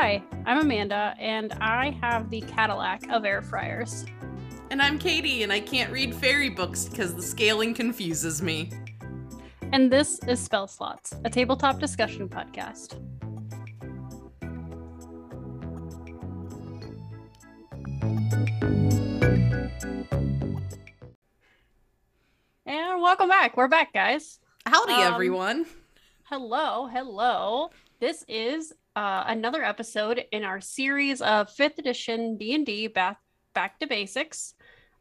Hi, I'm Amanda, and I have the Cadillac of air fryers. And I'm Katie, and I can't read fairy books because the scaling confuses me. And this is Spell Slots, a tabletop discussion podcast. And welcome back. We're back, guys. Howdy, Um, everyone. Hello, hello. This is uh, another episode in our series of fifth edition D and D back back to basics.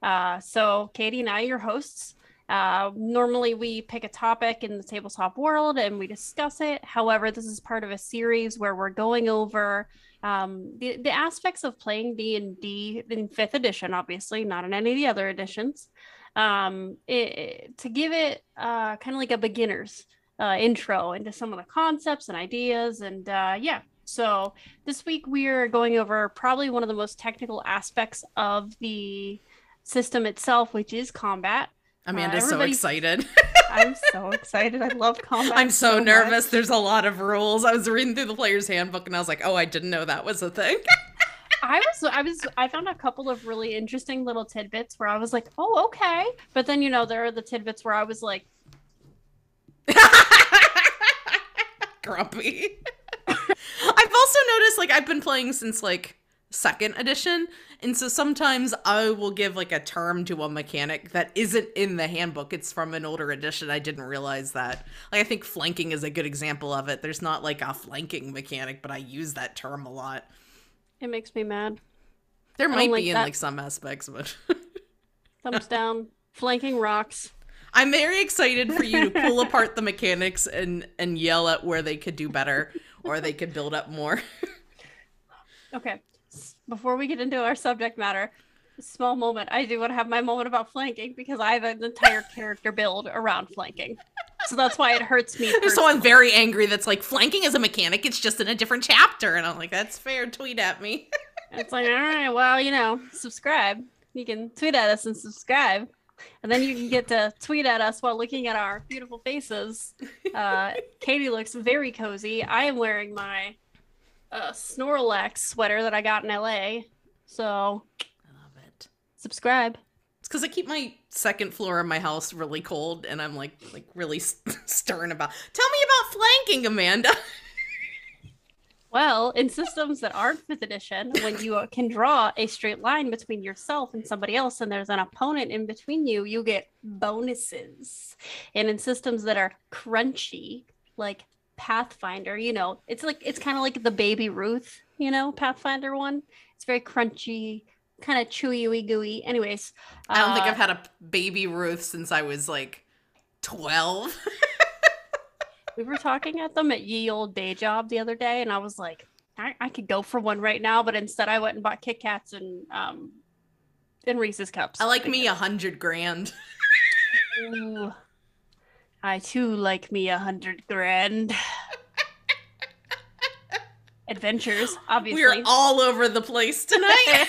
Uh, so Katie and I, your hosts. Uh, normally we pick a topic in the tabletop world and we discuss it. However, this is part of a series where we're going over um, the, the aspects of playing D and D in fifth edition, obviously not in any of the other editions. Um, it- to give it uh, kind of like a beginner's uh, intro into some of the concepts and ideas. And uh, yeah, so this week we're going over probably one of the most technical aspects of the system itself, which is combat. Amanda's so excited. I'm so excited. I love combat. I'm so, much. nervous. There's a lot of rules. I was reading through the player's handbook and I was like, oh, I didn't know that was a thing. I was, I was, I found a couple of really interesting little tidbits where I was like, oh, okay. But then, you know, there are the tidbits where I was like, Grumpy. I've also noticed, like, I've been playing since, like, second edition. And so sometimes I will give, like, a term to a mechanic that isn't in the handbook. It's from an older edition. I didn't realize that. Like, I think flanking is a good example of it. There's not, like, a flanking mechanic, but I use that term a lot. it makes me mad. There don't might like be in, that. like, some aspects, but. Thumbs down. Flanking rocks. I'm very excited for you to pull apart the mechanics and and yell at where they could do better or they could build up more. Okay. Before we get into our subject matter, small moment. I do want to have my moment about flanking because I have an entire character build around flanking. So that's why it hurts me. There's someone personally. very angry that's like flanking is a mechanic, it's just in a different chapter and I'm like that's fair, tweet at me. It's like, all right, well, you know, subscribe. You can tweet at us and subscribe. And then you can get to tweet at us while looking at our beautiful faces. Uh, Katie looks very cozy. I am wearing my uh, Snorlax sweater that I got in LA. So I love it. subscribe. It's cuz I keep my second floor of my house really cold and I'm like like really stern about. Tell me about flanking, Amanda. Well, in systems that aren't fifth edition, when you can draw a straight line between yourself and somebody else, and there's an opponent in between you, you get bonuses. And in systems that are crunchy, like Pathfinder, you know, it's like it's kind of like the Baby Ruth, you know, Pathfinder one. It's very crunchy, kind of chewy, gooey. Anyways, I don't think uh, I've had a baby Ruth since I was like 12. we were talking at them at ye old day job the other day and i was like I, I could go for one right now but instead i went and bought kit kats and um and reese's cups I like me a hundred grand. Ooh. i too like me a hundred grand adventures obviously We're all over the place tonight.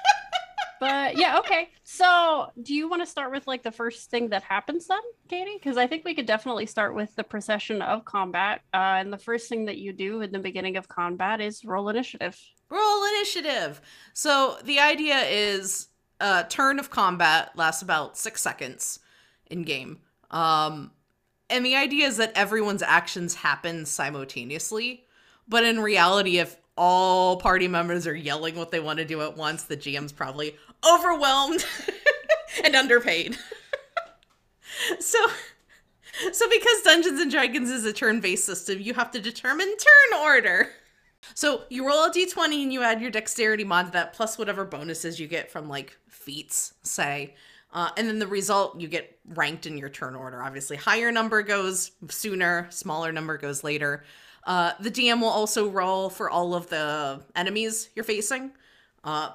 but yeah okay so do you want to start with like the first thing that happens then katie because i think we could definitely start with the procession of combat uh, and the first thing that you do in the beginning of combat is roll initiative Roll initiative. So the idea is a turn of combat lasts about six seconds in game. Um, and the idea is that everyone's actions happen simultaneously. But in reality, if all party members are yelling what they want to do at once, the GM's probably overwhelmed and underpaid. so so because Dungeons and Dragons is a turn-based system, you have to determine turn order. So you roll a d20 and you add your dexterity mod to that, plus whatever bonuses you get from like feats, say. Uh, and then the result you get ranked in your turn order. Obviously, higher number goes sooner, smaller number goes later. Uh, the DM will also roll for all of the enemies you're facing. Uh,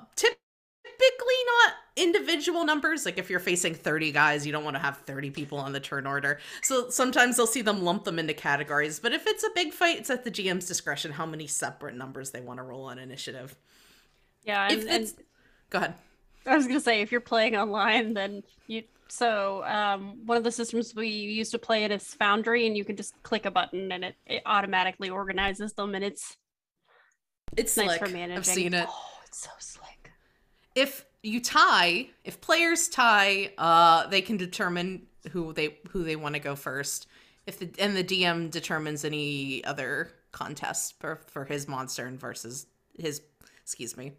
typically not individual numbers. Like if you're facing 30 guys, you don't want to have 30 people on the turn order. So sometimes they'll see them lump them into categories. But if it's a big fight, it's at the GM's discretion how many separate numbers they want to roll on initiative. Yeah, and, and go ahead. I was gonna say if you're playing online, then you so um, one of the systems we used to play it is Foundry, and you can just click a button and it, it automatically organizes them, and it's It's nice for managing. I've seen it. Oh, it's so slick. If you tie, if players tie, uh, they can determine who they who they want to go first. If the and the DM determines any other contest for, for his monster and versus his excuse me.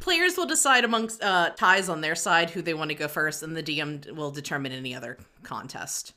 Players will decide amongst uh, ties on their side who they want to go first, and the DM will determine any other contest.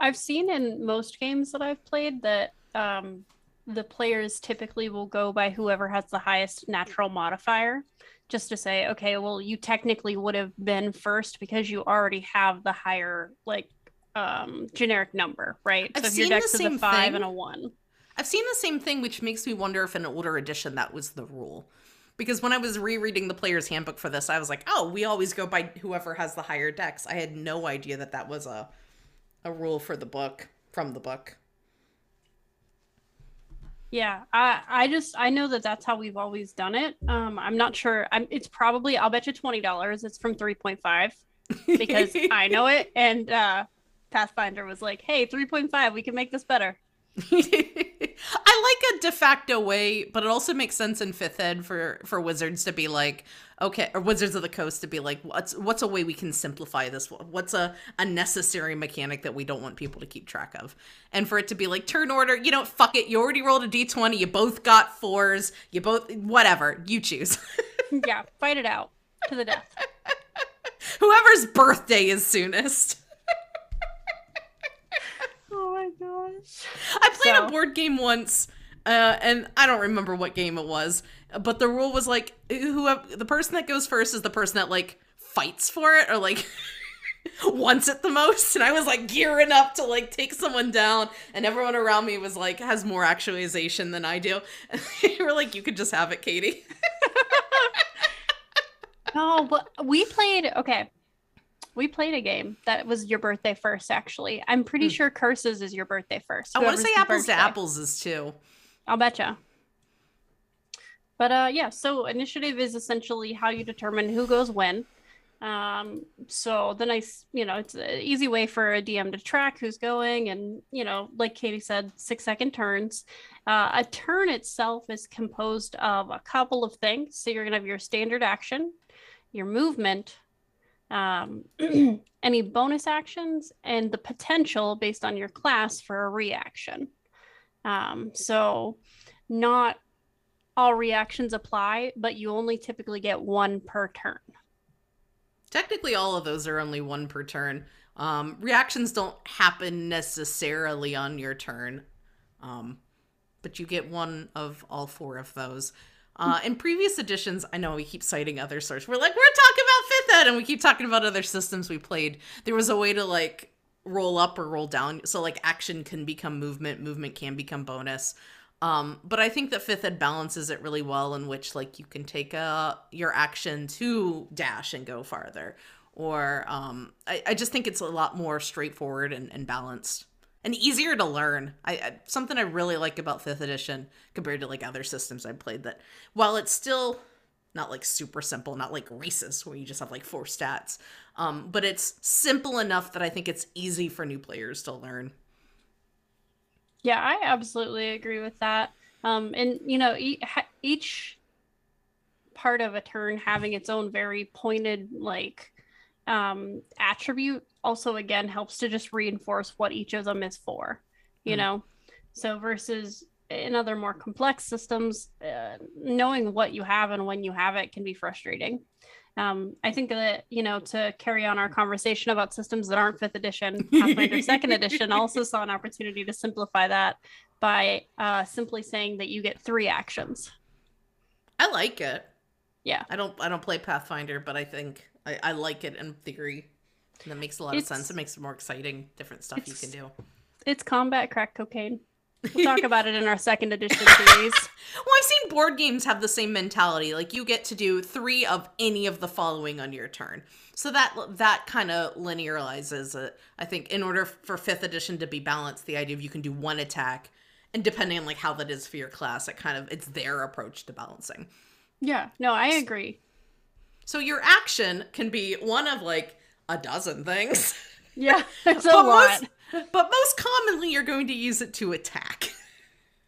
I've seen in most games that I've played that um, the players typically will go by whoever has the highest natural modifier, just to say, okay, well, you technically would have been first because you already have the higher like um, generic number, right? I've so if your seen the dex is a same five thing. and a one. I've seen the same thing, which makes me wonder if in an older edition that was the rule. Because when I was rereading the player's handbook for this, I was like, "Oh, we always go by whoever has the higher dex." I had no idea that that was a a rule for the book from the book. Yeah, I I just I know that that's how we've always done it. Um, I'm not sure. I'm. It's probably I'll bet you twenty dollars. It's from three point five because I know it. And uh, Pathfinder was like, "Hey, three point five. We can make this better." I like a de facto way, but it also makes sense in fifth ed for for wizards to be like, okay, or Wizards of the Coast to be like, what's what's a way we can simplify this? What's a a necessary mechanic that we don't want people to keep track of? And for it to be like turn order, you know, fuck it, you already rolled a d twenty, you both got fours, you both whatever, you choose. yeah, fight it out to the death. Whoever's birthday is soonest. My gosh. I played So- a board game once, uh, and I don't remember what game it was, but the rule was like, who the person that goes first is the person that like fights for it or like wants it the most. And I was like gearing up to like take someone down, and everyone around me was like has more actualization than I do. And they were like, "You could just have it, Katie." No, but we played. Okay, we played a game that was your birthday first. Actually, I'm pretty Hmm. sure Curses is your birthday first. I want to say apples to apples is too. I'll betcha. But uh yeah, so initiative is essentially how you determine who goes when. Um so the nice, you know, it's an easy way for a DM to track who's going and, you know, like Katie said, 6 second turns. Uh, a turn itself is composed of a couple of things. So you're going to have your standard action, your movement, um, any bonus actions, and the potential based on your class for a reaction. Um, so not all reactions apply, but you only typically get one per turn. Technically, all of those are only one per turn. Um, reactions don't happen necessarily on your turn, um, but you get one of all four of those. Uh, in previous editions, I know we keep citing other sources. We're like, we're talking ed, and we keep talking about other systems we played. There was a way to like roll up or roll down, so like action can become movement, movement can become bonus. Um, but I think that fifth ed balances it really well, in which like you can take uh your action to dash and go farther, or um, I, I just think it's a lot more straightforward and, and balanced and easier to learn. I, I something I really like about fifth edition compared to like other systems I've played. That while it's still not like super simple, not like races where you just have like four stats, um, but it's simple enough that I think it's easy for new players to learn. Yeah, I absolutely agree with that. Um, and you know, e- each part of a turn having its own very pointed like um, attribute also again helps to just reinforce what each of them is for. You Mhm. know, so versus in other more complex systems, uh, knowing what you have and when you have it can be frustrating. Um, I think that you know to carry on our conversation about systems that aren't fifth edition, Pathfinder second edition also saw an opportunity to simplify that by uh, simply saying that you get three actions. I like it. Yeah. I don't I don't play Pathfinder, but I think I, I like it in theory. And that makes a lot of sense. It makes it more exciting, different stuff you can do. It's combat crack cocaine. We'll talk about it in our second edition series. Well, I've seen board games have the same mentality. Like you get to do three of any of the following on your turn. So that that kind of linearizes it. I think in order for fifth edition to be balanced, the idea of you can do one attack, and depending on like how that is for your class, it kind of it's their approach to balancing. Yeah, no, I agree. So your action can be one of like a dozen things. Yeah, it's a But lot. most, but most commonly, you're going to use it to attack.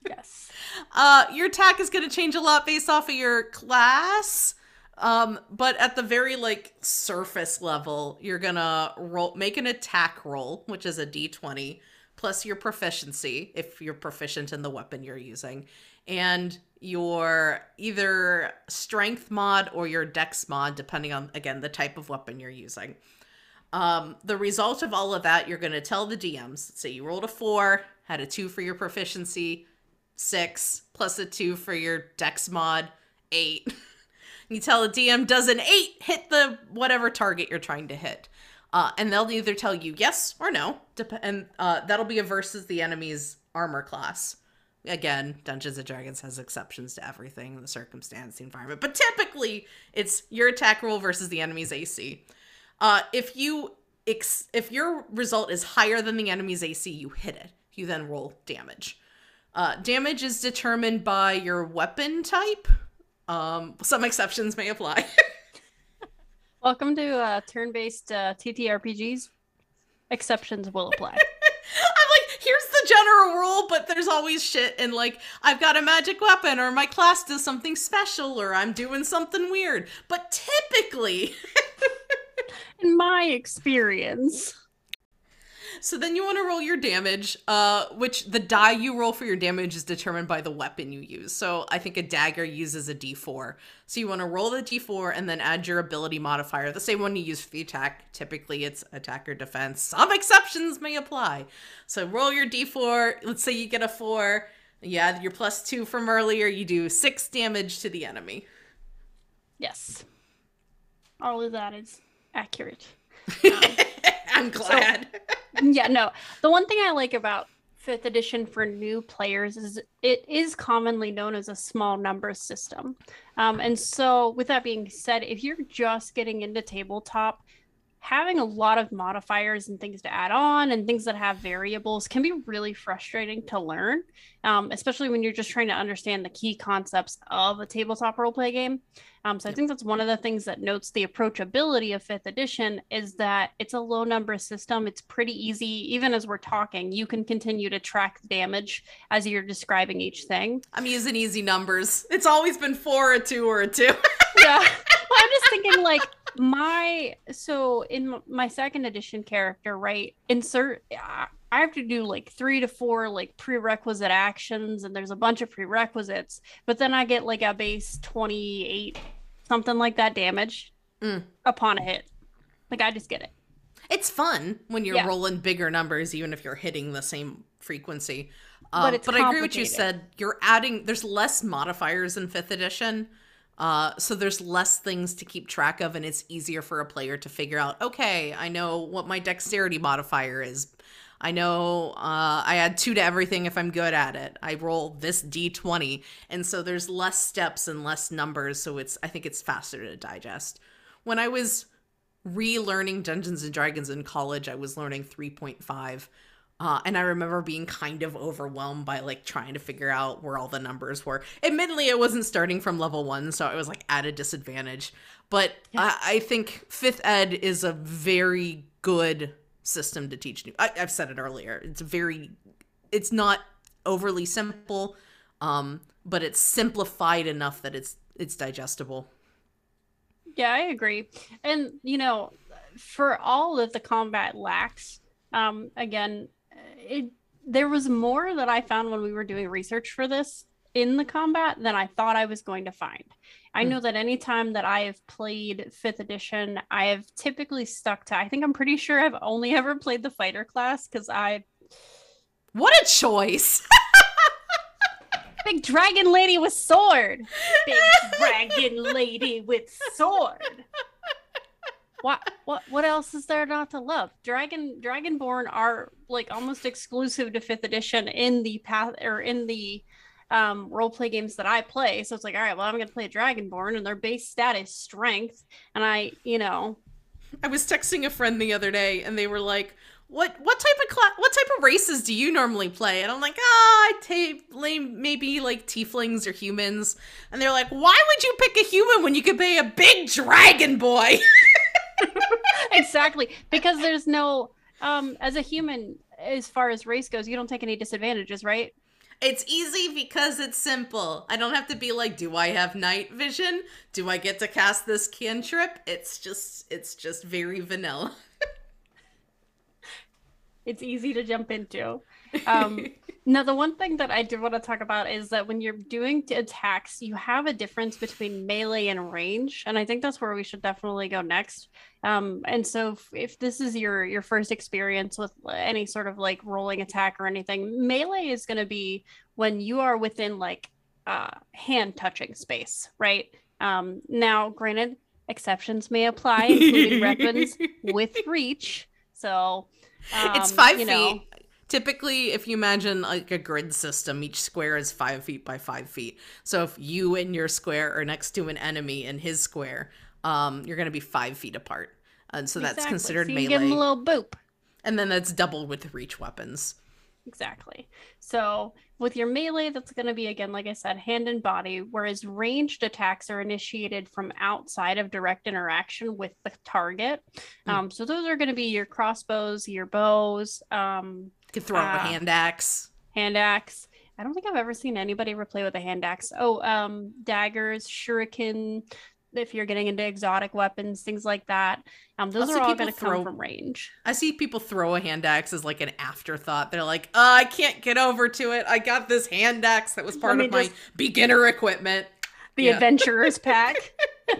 Yes. Uh, your attack is going to change a lot based off of your class. Um, but at the very like surface level, you're gonna roll make an attack roll, which is a d20, plus your proficiency if you're proficient in the weapon you're using, and your either strength mod or your dex mod, depending on again the type of weapon you're using. Um, the result of all of that, you're gonna tell the DMs. Say you rolled a four, had a two for your proficiency, six plus a two for your dex mod, eight. You tell the DM does an eight hit the whatever target you're trying to hit. Uh, and they'll either tell you yes or no, dep- and uh, that'll be a versus the enemy's armor class. Again, Dungeons and Dragons has exceptions to everything, the circumstance, the environment, but typically it's your attack roll versus the enemy's AC. Uh, if you ex- if your result is higher than the enemy's AC, you hit it. You then roll damage. Uh, damage is determined by your weapon type, um, some exceptions may apply. Welcome to uh, turn-based uh, TTRPGs. Exceptions will apply. I'm like, here's the general rule, but there's always shit and like I've got a magic weapon or my class does something special or I'm doing something weird. But typically in my experience so then you want to roll your damage, uh, which the die you roll for your damage is determined by the weapon you use. So I think a dagger uses a d4. So you want to roll the d4 and then add your ability modifier, the same one you use for the attack. Typically it's attack or defense. Some exceptions may apply. So roll your d4. Let's say you get a 4. You add your plus 2 from earlier. You do 6 damage to the enemy. Yes. All of that is accurate. Um, I'm glad. So, yeah, no. The one thing I like about fifth edition for new players is it is commonly known as a small number system. Um, and so, with that being said, if you're just getting into tabletop, having a lot of modifiers and things to add on and things that have variables can be really frustrating to learn, um, especially when you're just trying to understand the key concepts of a tabletop roleplay game. Um, so I think that's one of the things that notes the approachability of fifth edition is that it's a low number system. It's pretty easy, even as we're talking, you can continue to track damage as you're describing each thing. I'm using easy numbers. It's always been four, a two, or a two. yeah. Well, I'm just thinking like my so in my second edition character, right? Insert I have to do like three to four like prerequisite actions, and there's a bunch of prerequisites. But then I get like a base 28, something like that damage mm. upon a hit. Like I just get it. It's fun when you're yeah. rolling bigger numbers, even if you're hitting the same frequency. Um, but, but I agree with you said. You're adding. There's less modifiers in fifth edition. Uh, so there's less things to keep track of, and it's easier for a player to figure out. Okay, I know what my dexterity modifier is I know uh, I add two to everything if I'm good at it. I roll this d20, and so there's less steps and less numbers, so it's I think it's faster to digest. When I was relearning Dungeons and Dragons in college, I was learning 3.5. Uh, and I remember being kind of overwhelmed by like trying to figure out where all the numbers were. Admittedly, I wasn't starting from level one, so I was like at a disadvantage. But I, I think fifth ed is a very good system to teach new. I, have said it earlier. It's very, it's not overly simple, um, but it's simplified enough that it's it's digestible. Yeah, I agree. And you know, for all that the combat lacks, um, again, it there was more that I found when we were doing research for this in the combat than I thought I was going to find. I hmm. know that anytime that I have played fifth edition, I have typically stuck to, I think I'm pretty sure I've only ever played the fighter class because I. What a choice! Big dragon lady with sword. Big dragon lady with sword. What what what else is there not to love? Dragon Dragonborn are like almost exclusive to fifth edition in the path or in the um, role play games that I play. So it's like, all right, well, I'm going to play a Dragonborn, and their base stat is strength. And I, you know, I was texting a friend the other day, and they were like, "What what type of class? What type of races do you normally play?" And I'm like, "Ah, oh, I take maybe like tieflings or humans." And they're like, "Why would you pick a human when you could be a big dragon boy?" exactly, because there's no um as a human as far as race goes, you don't take any disadvantages, right? It's easy because it's simple. I don't have to be like, do I have night vision? Do I get to cast this cantrip? It's just it's just very vanilla. it's easy to jump into. Um, now, the one thing that I do want to talk about is that when you're doing attacks, you have a difference between melee and range, and I think that's where we should definitely go next. Um, and so, if, if this is your your first experience with any sort of like rolling attack or anything, melee is going to be when you are within like uh, hand touching space, right? Um, now, granted, exceptions may apply, including weapons with reach. So um, it's five feet. Know, typically if you imagine like a grid system each square is five feet by five feet. So if you and your square are next to an enemy in his square um, you're going to be five feet apart. And so exactly. that's considered so melee give him a little boop. And then that's doubled with reach weapons. Exactly. So with your melee that's going to be again like i said hand and body whereas ranged attacks are initiated from outside of direct interaction with the target. Mm. um, so those are going to be your crossbows your bows um, could throw uh, a hand axe. Hand axe. I don't think I've ever seen anybody ever play with a hand axe. Oh, um, daggers, shuriken. If you're getting into exotic weapons, things like that, um, those are all going to come from range. I see people throw a hand axe as like an afterthought. They're like, oh, I can't get over to it. I got this hand axe that was part of my beginner equipment. The yeah. adventurers pack.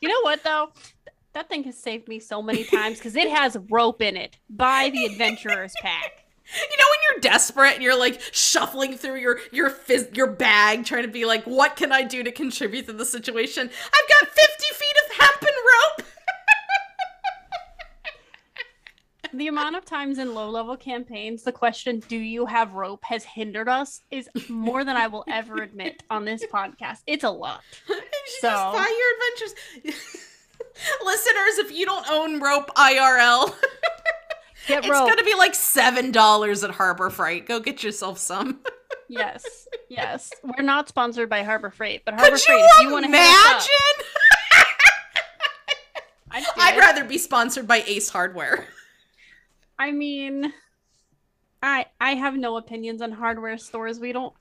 you know what though? That thing has saved me so many times because it has rope in it. Buy the adventurers pack. You know when you're desperate and you're like shuffling through your your phys- your bag trying to be like, what can I do to contribute to the situation? I've got 50 feet of hemp and rope. the amount of times in low level campaigns the question do you have rope? has hindered us is more than i will ever admit on this podcast. It's a lot. So buy your adventures. Listeners if you don't own rope irl Get it's gonna be like seven dollars at Harbor Freight. Go get yourself some. yes, yes. We're not sponsored by Harbor Freight, but Harbor Could Freight, you if you want to imagine. I'd, I'd rather be sponsored by Ace Hardware. I mean, I I have no opinions on hardware stores. We don't.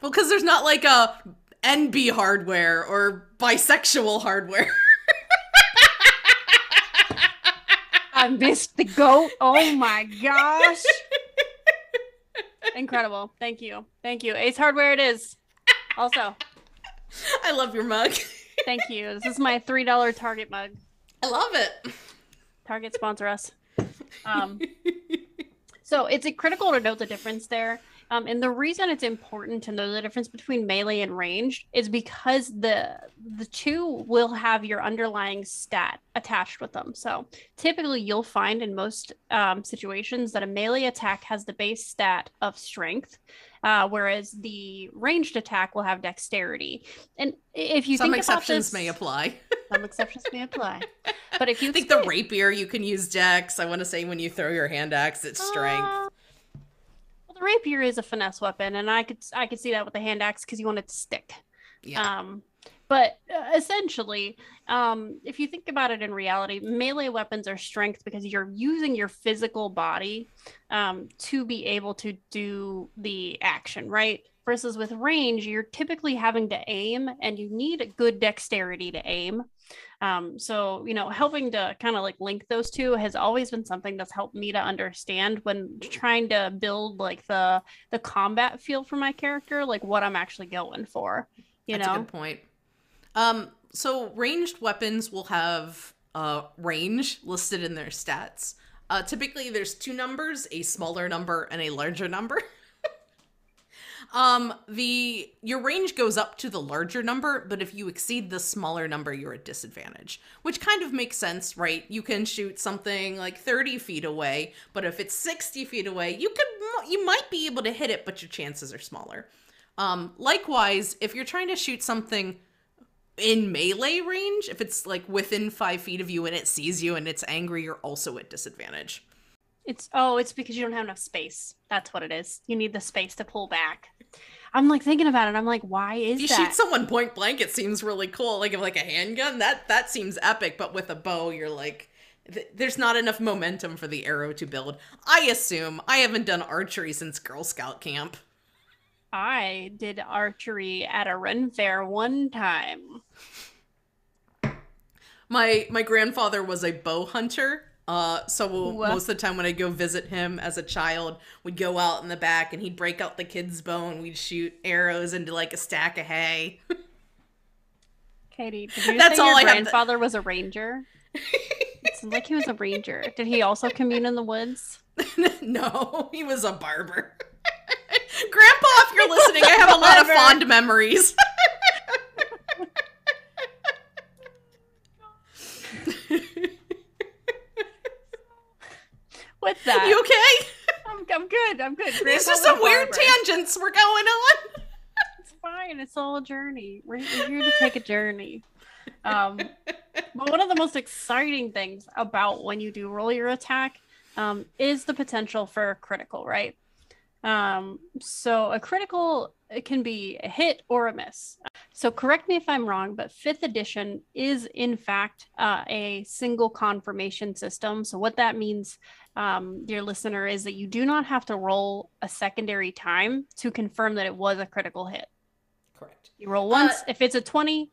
Well, because there's not like a NB hardware or bisexual hardware. I missed the goat. Oh my gosh. Incredible. Thank you. Thank you. Ace Hardware it is. Also. I love your mug. Thank you. This is my $3 Target mug. I love it. Target sponsor us. Um, so it's critical to note the difference there um, and the reason it's important to know the difference between melee and ranged is because the the two will have your underlying stat attached with them. So typically, you'll find in most um, situations that a melee attack has the base stat of strength, uh, whereas the ranged attack will have dexterity. And if you some think exceptions this, may apply. some exceptions may apply. But if you I think the rapier, you can use dex. I want to say when you throw your hand axe, it's strength. Uh, rapier is a finesse weapon, and I could I could see that with the hand axe because you want it to stick. Yeah. Um, but uh, essentially, um, if you think about it in reality, melee weapons are strength because you're using your physical body um, to be able to do the action, right? Versus with range, you're typically having to aim, and you need good dexterity to aim. Um, so, you know, helping to kind of like link those two has always been something that's helped me to understand when trying to build like the the combat feel for my character, like what I'm actually going for. You that's know, a good point. Um, so ranged weapons will have uh range listed in their stats. Uh, typically, there's two numbers: a smaller number and a larger number. Um, the your range goes up to the larger number, but if you exceed the smaller number, you're at disadvantage. Which kind of makes sense, right? You can shoot something like 30 feet away, but if it's 60 feet away, you could you might be able to hit it, but your chances are smaller. Um, likewise, if you're trying to shoot something in melee range, if it's like within five feet of you and it sees you and it's angry, you're also at disadvantage. It's oh, it's because you don't have enough space. That's what it is. You need the space to pull back. I'm like thinking about it. I'm like, why is you that? shoot someone point blank? It seems really cool. Like if like a handgun, that that seems epic. But with a bow, you're like, th- there's not enough momentum for the arrow to build. I assume I haven't done archery since Girl Scout camp. I did archery at a Ren fair one time. My my grandfather was a bow hunter. Uh, so What? most of the time when I go visit him as a child, we'd go out in the back and he'd break out the kid's bone. we'd shoot arrows into like a stack of hay. Katie, did you That's say all your I have to- grandfather was a ranger? it sounds like he was a ranger. Did he also commune in the woods? no, he was a barber. Grandpa, if you're listening, I have a lot of fond memories. With that, you okay? I'm, I'm good. I'm good. These Grandpa are some weird tangents we're going on. It's fine. It's all a journey. We're, we're here to take a journey. Um, but one of the most exciting things about when you do roll your attack um, is the potential for a critical, right? Um, so a critical it can be a hit or a miss. So correct me if I'm wrong, but fifth edition is in fact uh, a single confirmation system. So what that means, um, dear listener, is that you do not have to roll a secondary time to confirm that it was a critical hit. Correct. You roll once. Uh, if it's a 20,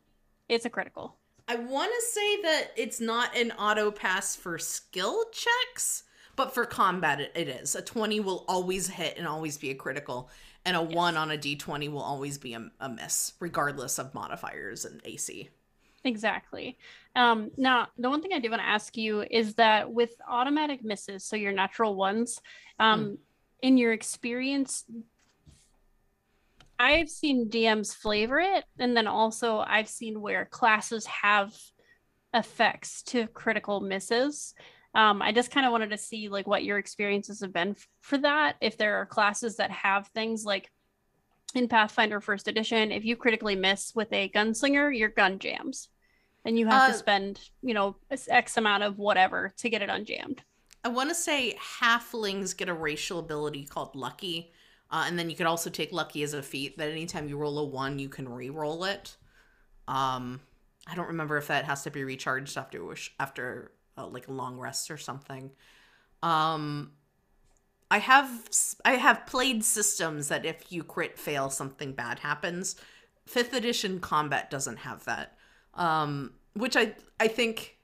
it's a critical. I want to say that it's not an auto pass for skill checks, but for combat it, it is. A 20 will always hit and always be a critical, and a 1 on a d20 will always be a, a miss, regardless of modifiers and AC. Exactly. Um, now, the one thing I do want to ask you is that with automatic misses, so your natural ones, um, in your experience, I've seen DMs flavor it, and then also I've seen where classes have effects to critical misses. Um, I just kind of wanted to see like what your experiences have been f- for that. If there are classes that have things like in Pathfinder First Edition, if you critically miss with a gunslinger, your gun jams, and you have Uh, to spend you know X amount of whatever to get it unjammed. I want to say halflings get a racial ability called Lucky, uh, and then you could also take Lucky as a feat that anytime you roll a 1, you can re-roll it. Um, I don't remember if that has to be recharged after after uh, like long rests or something. Um, I have I have played systems that if you crit fail, something bad happens. Fifth edition combat doesn't have that, um, which I I think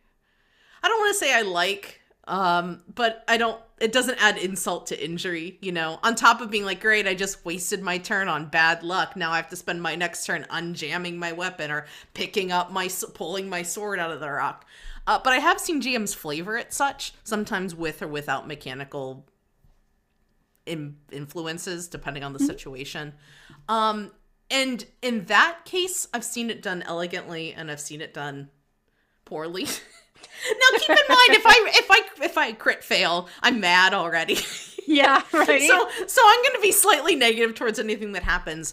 I don't want to say I like, um, but I don't. It doesn't add insult to injury, you know. On top of being like, great, I just wasted my turn on bad luck. Now I have to spend my next turn unjamming my weapon or picking up my pulling my sword out of the rock. Uh, but I have seen GMs flavor it such, sometimes with or without mechanical in- influences, depending on the situation. Um, and in that case, I've seen it done elegantly, and I've seen it done poorly. now, keep in mind, if I if I if I crit fail, I'm mad already. Yeah, right. so so I'm going to be slightly negative towards anything that happens.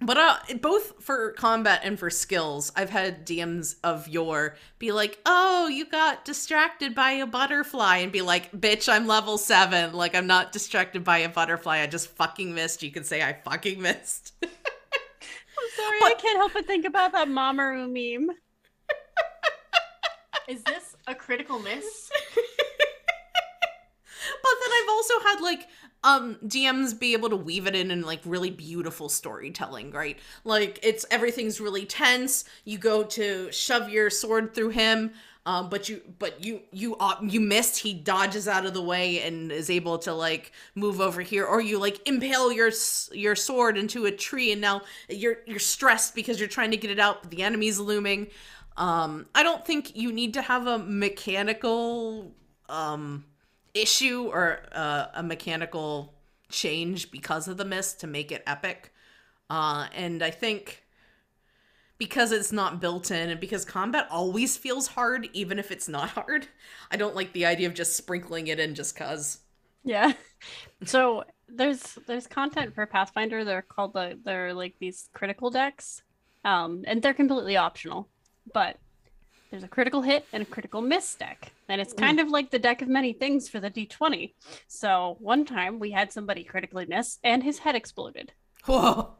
But uh, both for combat and for skills, I've had DMs of your be like, "Oh, you got distracted by a butterfly," and be like, "Bitch, I'm level seven. Like, I'm not distracted by a butterfly. I just fucking missed." You can say I fucking missed. I'm sorry, I can't help but think about that Mamoru meme. Is this a critical miss? But then I've also had like um DMs be able to weave it in in like really beautiful storytelling, right? Like it's everything's really tense. You go to shove your sword through him, um, but you but you you uh, you missed. He dodges out of the way and is able to like move over here, or you like impale your your sword into a tree, and now you're you're stressed because you're trying to get it out, but the enemy's looming. Um, I don't think you need to have a mechanical um issue or uh, a mechanical change because of the mist to make it epic. Uh, and I think because it's not built in and because combat always feels hard, even if it's not hard, I don't like the idea of just sprinkling it in just cause. Yeah. So there's there's content for Pathfinder. They're called the they're like these critical decks, um, and they're completely optional. But there's a critical hit and a critical miss deck, and it's hmm. kind of like the deck of many things for the D20. So one time we had somebody critically miss, and his head exploded. Whoa.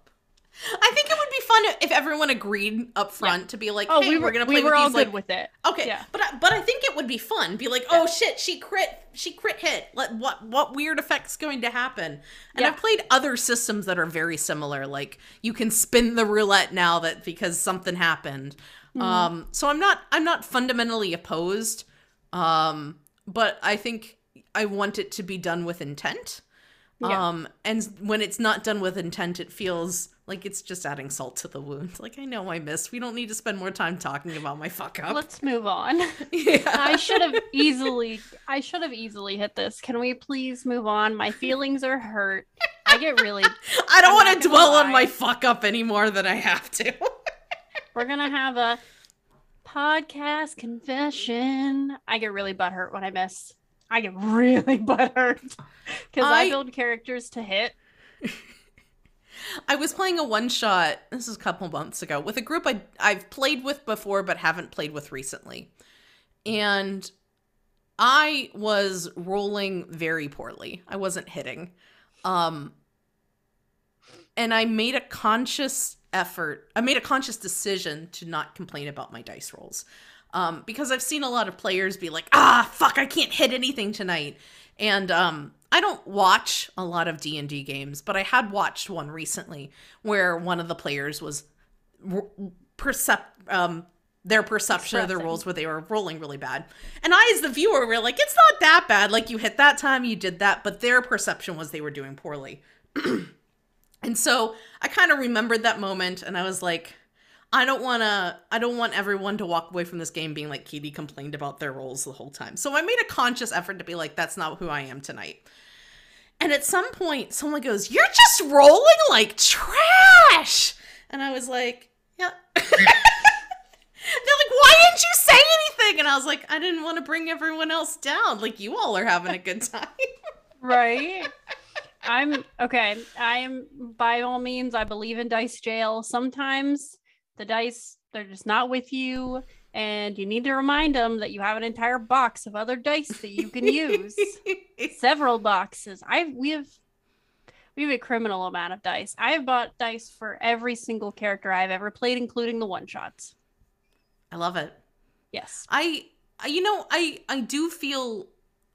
I think it would be fun if everyone agreed up front to be like, Oh, hey, we we're were gonna play we were with all these good like with it. Okay, Yeah. but I, but I think it would be fun. Be like, oh shit, she crit, she crit hit. Let what what weird effect's going to happen? And Yeah. I've played other systems that are very similar. Like you can spin the roulette now that because something happened. Mm-hmm. Um, so I'm not I'm not fundamentally opposed. Um, but I think I want it to be done with intent. Yeah. Um, and when it's not done with intent, it feels like it's just adding salt to the wound. Like I know I missed. We don't need to spend more time talking about my fuck up. Let's move on. yeah. I should have easily I should have easily hit this. Can we please move on? My feelings are hurt. I get really I don't want to dwell on my fuck up anymore than I have to. We're gonna have a podcast confession. I get really butthurt when I miss. I get really butthurt because I, I- build characters to hit. I was playing a one shot. This is a couple months ago with a group I I've played with before but haven't played with recently, and I was rolling very poorly. I wasn't hitting, um, and I made a conscious effort. I made a conscious decision to not complain about my dice rolls, um, because I've seen a lot of players be like, "Ah, fuck, I can't hit anything tonight," and um, I don't watch a lot of D and D games, but I had watched one recently where one of the players was percep um their perception of their rolls where they were rolling really bad. And I as the viewer were like, it's not that bad. Like you hit that time, you did that, but their perception was they were doing poorly. and so I kind of remembered that moment and I was like, I don't want to I don't want everyone to walk away from this game being like Katie complained about their roles the whole time. So I made a conscious effort to be like that's not who I am tonight. And at some point someone goes, "You're just rolling like trash." And I was like, "Yeah." They're like, "Why didn't you say anything?" And I was like, "I didn't want to bring everyone else down. Like you all are having a good time." Right. I'm okay. I am by all means, I believe in dice jail. Sometimes the dice, they're just not with you, and you need to remind them that you have an entire box of other dice that you can use. Several boxes. I've we have we have a criminal amount of dice. I have bought dice for every single character I've ever played, including the one shots. I love it. Yes. I, I you know, I I do feel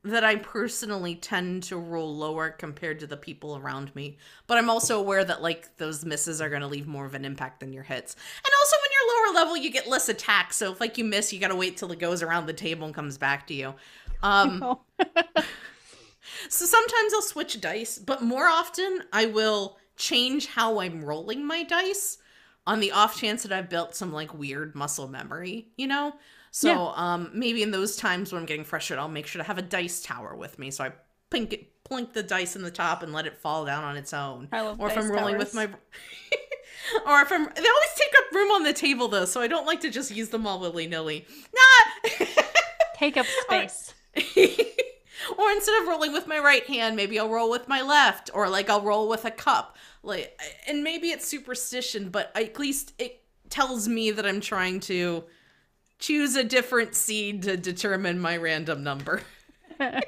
that I personally tend to roll lower compared to the people around me, but I'm also aware that like those misses are going to leave more of an impact than your hits. And also when you're lower level, you get less attacks, so if like you miss, you got to wait till it goes around the table and comes back to you. Um so sometimes I'll switch dice, but more often I will change how I'm rolling my dice on the off chance that I've built some like weird muscle memory, you know? So Yeah. um maybe in those times when I'm getting frustrated, I'll make sure to have a dice tower with me. So I plink it plink the dice in the top and let it fall down on its own. I love or if I'm rolling with my or if I'm they always take up room on the table though, so I don't like to just use them all willy-nilly. Nah Take up space. or instead of rolling with my right hand, maybe I'll roll with my left, or like I'll roll with a cup. Like, and maybe it's superstition, but at least it tells me that I'm trying to choose a different seed to determine my random number.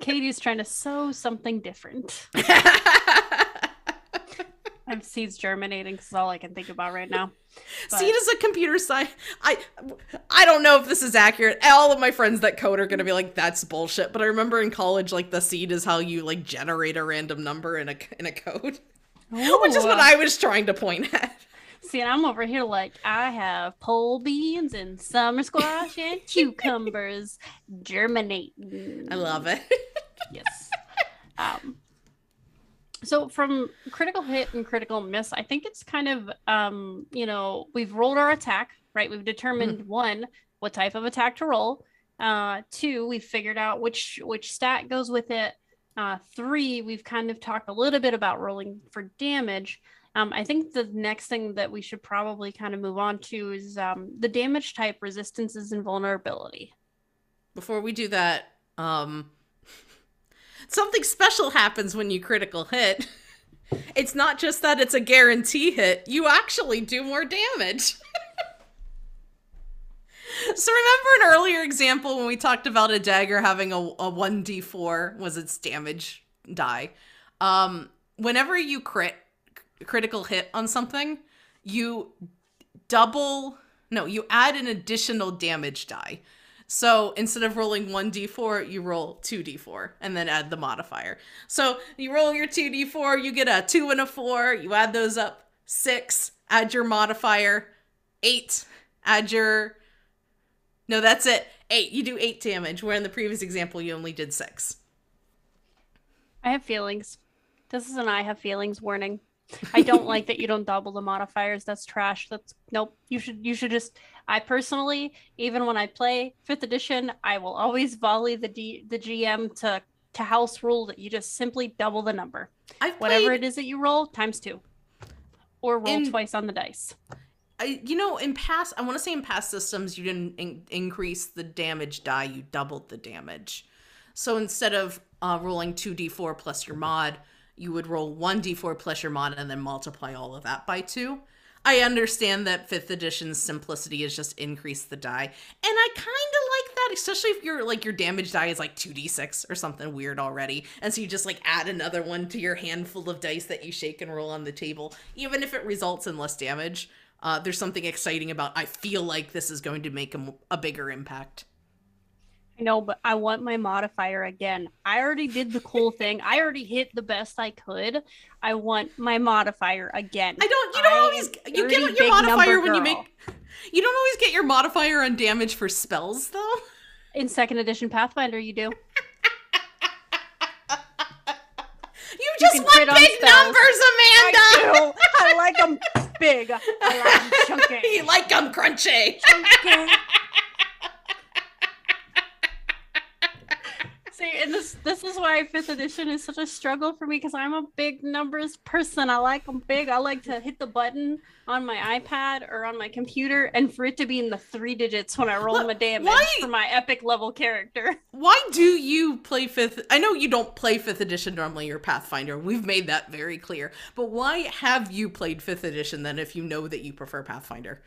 Katie's trying to sow something different. I have seeds germinating. 'cause It's all I can think about right now. But- Seed is a computer science. I I don't know if this is accurate. All of my friends that code are gonna be like, "That's bullshit." But I remember in college, like the seed is how you like generate a random number in a in a code, oh. which is what I was trying to point at. See, and I'm over here like I have pole beans and summer squash and cucumbers germinating. I love it. Yes. Um, so from critical hit and critical miss, I think it's kind of um, you know, we've rolled our attack, right? We've determined one, what type of attack to roll. Uh, two, we've figured out which which stat goes with it. Uh, three, we've kind of talked a little bit about rolling for damage. Um, I think the next thing that we should probably kind of move on to is um, the damage type resistances and vulnerability. Before we do that, um something special happens when you critical hit. It's not just that it's a guarantee hit, you actually do more damage. so remember an earlier example when we talked about a dagger having a, a 1d4 was its damage die. Um whenever you crit critical hit on something, you double no, you add an additional damage die. So instead of rolling 1d4, you roll 2d4 and then add the modifier. So you roll your 2d4, you get a 2 and a 4, you add those up, 6, add your modifier, 8, add your. No, that's it. 8. You do 8 damage, where in the previous example you only did 6. I have feelings. This is an I have feelings warning. I don't like that you don't double the modifiers. That's trash. That's nope. You should you should just I personally, even when I play fifth edition, I will always volley the D, the GM to to house rule that you just simply double the number. I've Whatever played, it is that you roll, times two. Or roll In- twice on the dice. I, you know, in past, I want to say in past systems, you didn't in- increase the damage die, you doubled the damage. So instead of uh, rolling 2d4 plus your mod, you would roll 1d4 plus your mod and then multiply all of that by two. I understand that 5th edition's simplicity is just increase the die. And I kind of like that, especially if your like your damage die is like 2d6 or something weird already. And so you just like add another one to your handful of dice that you shake and roll on the table, even if it results in less damage. Uh, there's something exciting about I feel like this is going to make a bigger impact. I know, but I want my modifier again. I already did the cool thing. I already hit the best I could. I want my modifier again. I don't. You don't I always. You get your modifier when you make. You don't always get your modifier on damage for spells though. In second edition Pathfinder, you do. You just can want big numbers, Amanda. I do. I like them big. I like them chunky. you like them crunchy. chunky. See, and this this is why fifth edition is such a struggle for me because I'm a big numbers person. I like them big. I like to hit the button on my iPad or on my computer, and for it to be in the three digits when I roll Look, my damage why- for my epic level character. Why do you play fifth? I know you don't play fifth edition normally. You're Pathfinder. We've made that very clear. But why have you played fifth edition then? If you know that you prefer Pathfinder.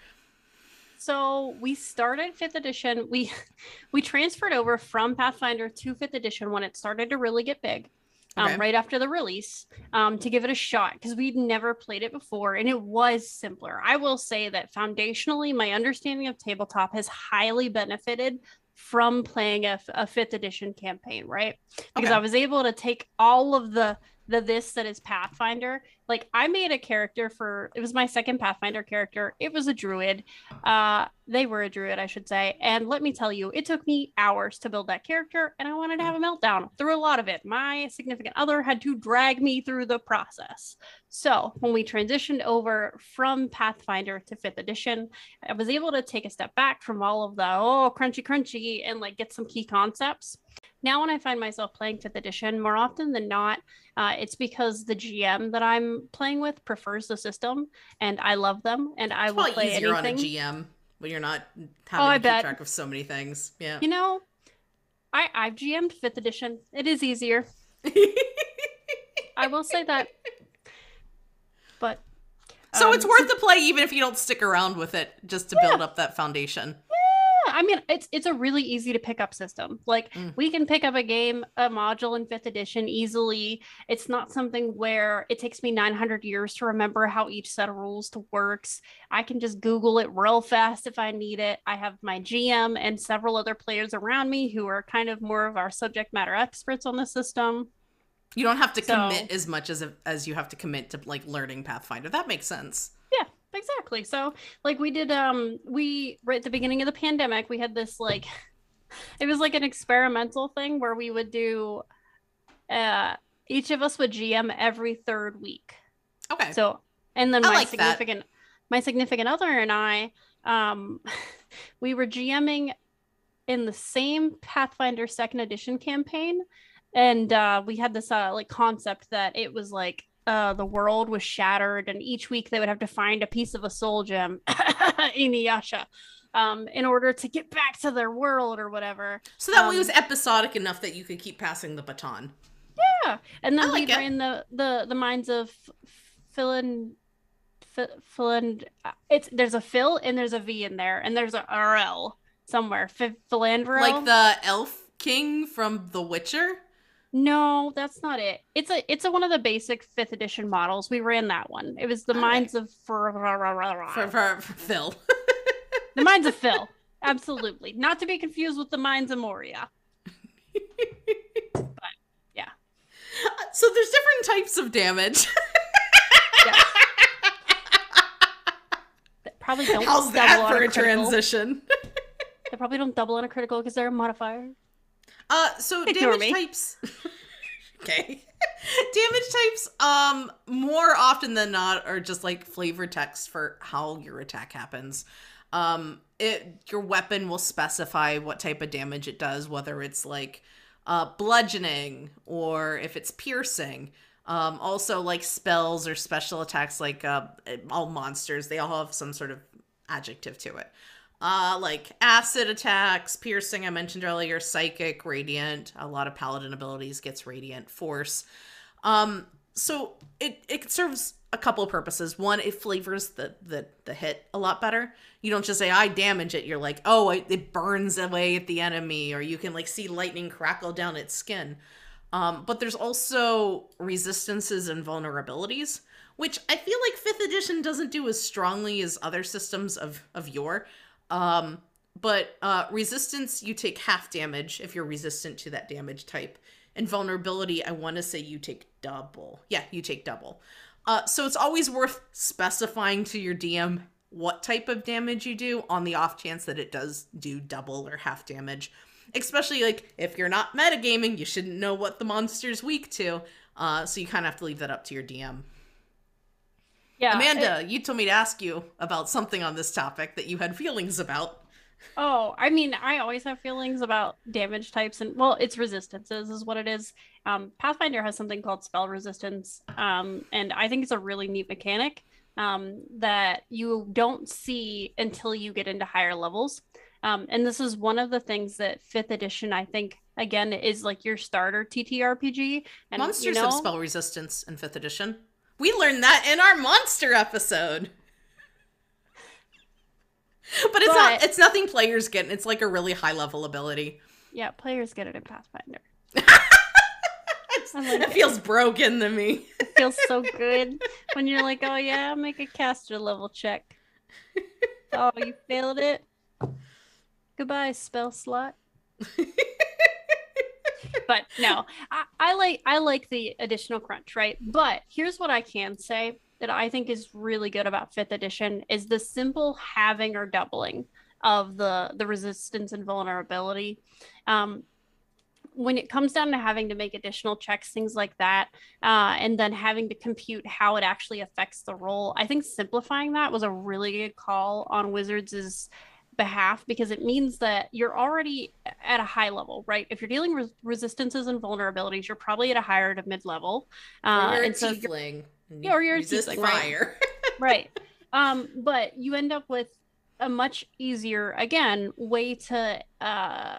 So we started fifth edition. We we transferred over from Pathfinder to fifth edition when it started to really get big. Um, right after the release, um, to give it a shot because we'd never played it before and it was simpler. I will say that foundationally, my understanding of tabletop has highly benefited from playing a, a fifth edition campaign, right? Because Okay. I was able to take all of the the this that is Pathfinder. Like I made a character for it was my second Pathfinder character. It was a druid. Uh they were a druid, I should say. And let me tell you, it took me hours to build that character and I wanted to have a meltdown through a lot of it. My significant other had to drag me through the process. So, when we transitioned over from Pathfinder to 5th edition, I was able to take a step back from all of the oh crunchy crunchy and like get some key concepts. Now, when I find myself playing 5th edition, more often than not, uh, it's because the GM that I'm playing with prefers the system and I love them and I will play anything. It's will play easier anything. on a GM when you're not having Oh, I to keep bet. track of so many things. Yeah. You know, I I've GM'd fifth edition. It is easier. I will say that. But so um, it's worth the play even if you don't stick around with it just to build up that foundation. I mean, it's it's a really easy to pick up system. Like Mm. we can pick up a game, a module in fifth edition easily. It's not something where it takes me 900 years to remember how each set of rules to works. I can just Google it real fast if I need it. I have my GM and several other players around me who are kind of more of our subject matter experts on the system. You don't have to So- commit as much as as you have to commit to like learning Pathfinder. That makes sense. Exactly. So like we did um we right at the beginning of the pandemic, we had this like it was like an experimental thing where we would do uh each of us would GM every third week. Okay. So and then I my like that. significant my significant other and I um we were GMing in the same Pathfinder second edition campaign and uh we had this uh like concept that it was like uh the world was shattered and each week they would have to find a piece of a soul gem Inuyasha um in order to get back to their world or whatever so that way it um, was episodic enough that you could keep passing the baton. Yeah, and then I like it. in the the the minds of Philin, Philin. It's there's a Phil and there's a V in there, and there's a RL somewhere. Ph- Philandro. Like the elf king from The Witcher. No, that's not it. It's a it's a one of the basic fifth edition models. We ran that one. It was the Okay. Minds of for, For, for, for Phil. the Minds of Phil. Absolutely, not to be confused with the Mines of Moria. Yeah. So there's different types of damage. Yes. That probably don't How's double that on for a critical. transition? They probably don't double on a critical because they're a modifier. Uh, so Ignore damage me. types. okay. damage types, um, more often than not, are just like flavor text for how your attack happens. Um, it your weapon will specify what type of damage it does, whether it's like uh, bludgeoning or if it's piercing. Um, also, like spells or special attacks, like uh, all monsters, they all have some sort of adjective to it. Uh, like acid attacks, piercing, I mentioned earlier, psychic, radiant. A lot of paladin abilities gets radiant force. Um, so it it serves a couple of purposes. One, it flavors the the the hit a lot better. You don't just say I damage it. You're like, oh, it, it burns away at the enemy, or you can like see lightning crackle down its skin. Um, but there's also resistances and vulnerabilities, which I feel like fifth edition doesn't do as strongly as other systems of of yore. Um, but uh, resistance, you take half damage if you're resistant to that damage type. And vulnerability, I want to say you take double. Yeah, you take double. Uh, so it's always worth specifying to your DM what type of damage you do on the off chance that it does do double or half damage. Especially like if you're not metagaming, you shouldn't know what the monster's weak to. Uh, so you kind of have to leave that up to your DM. Yeah, Amanda, it- you told me to ask you about something on this topic that you had feelings about. oh, I mean, I always have feelings about damage types, and well, it's resistances is what it is. Um, Pathfinder has something called spell resistance, um, and I think it's a really neat mechanic um, that you don't see until you get into higher levels. Um, and this is one of the things that fifth edition, I think, again, is like your starter TTRPG. And Monsters you know, have spell resistance in 5th edition. We learned that in our monster episode. But it's not it's nothing players get. It's like a really high level ability. Yeah, players get it in Pathfinder. Like it feels broken to me. It feels so good when you're like, oh yeah, make a caster level check. Oh, you failed it. Goodbye, spell slot. but no, I, I like I like the additional crunch, right? But here's what I can say that I think is really good about fifth edition is the simple having or doubling of the the resistance and vulnerability. Um, when it comes down to having to make additional checks, things like that, uh, and then having to compute how it actually affects the role, I think simplifying that was a really good call on Wizards' behalf because it means that you're already at a high level, right? If you're dealing with resistances and vulnerabilities, you're probably at a higher to mid level. Uh, or you're a and so tiefling. Yeah, or you're a tiefling, right. right. Um, but you end up with a much easier, again, way to uh,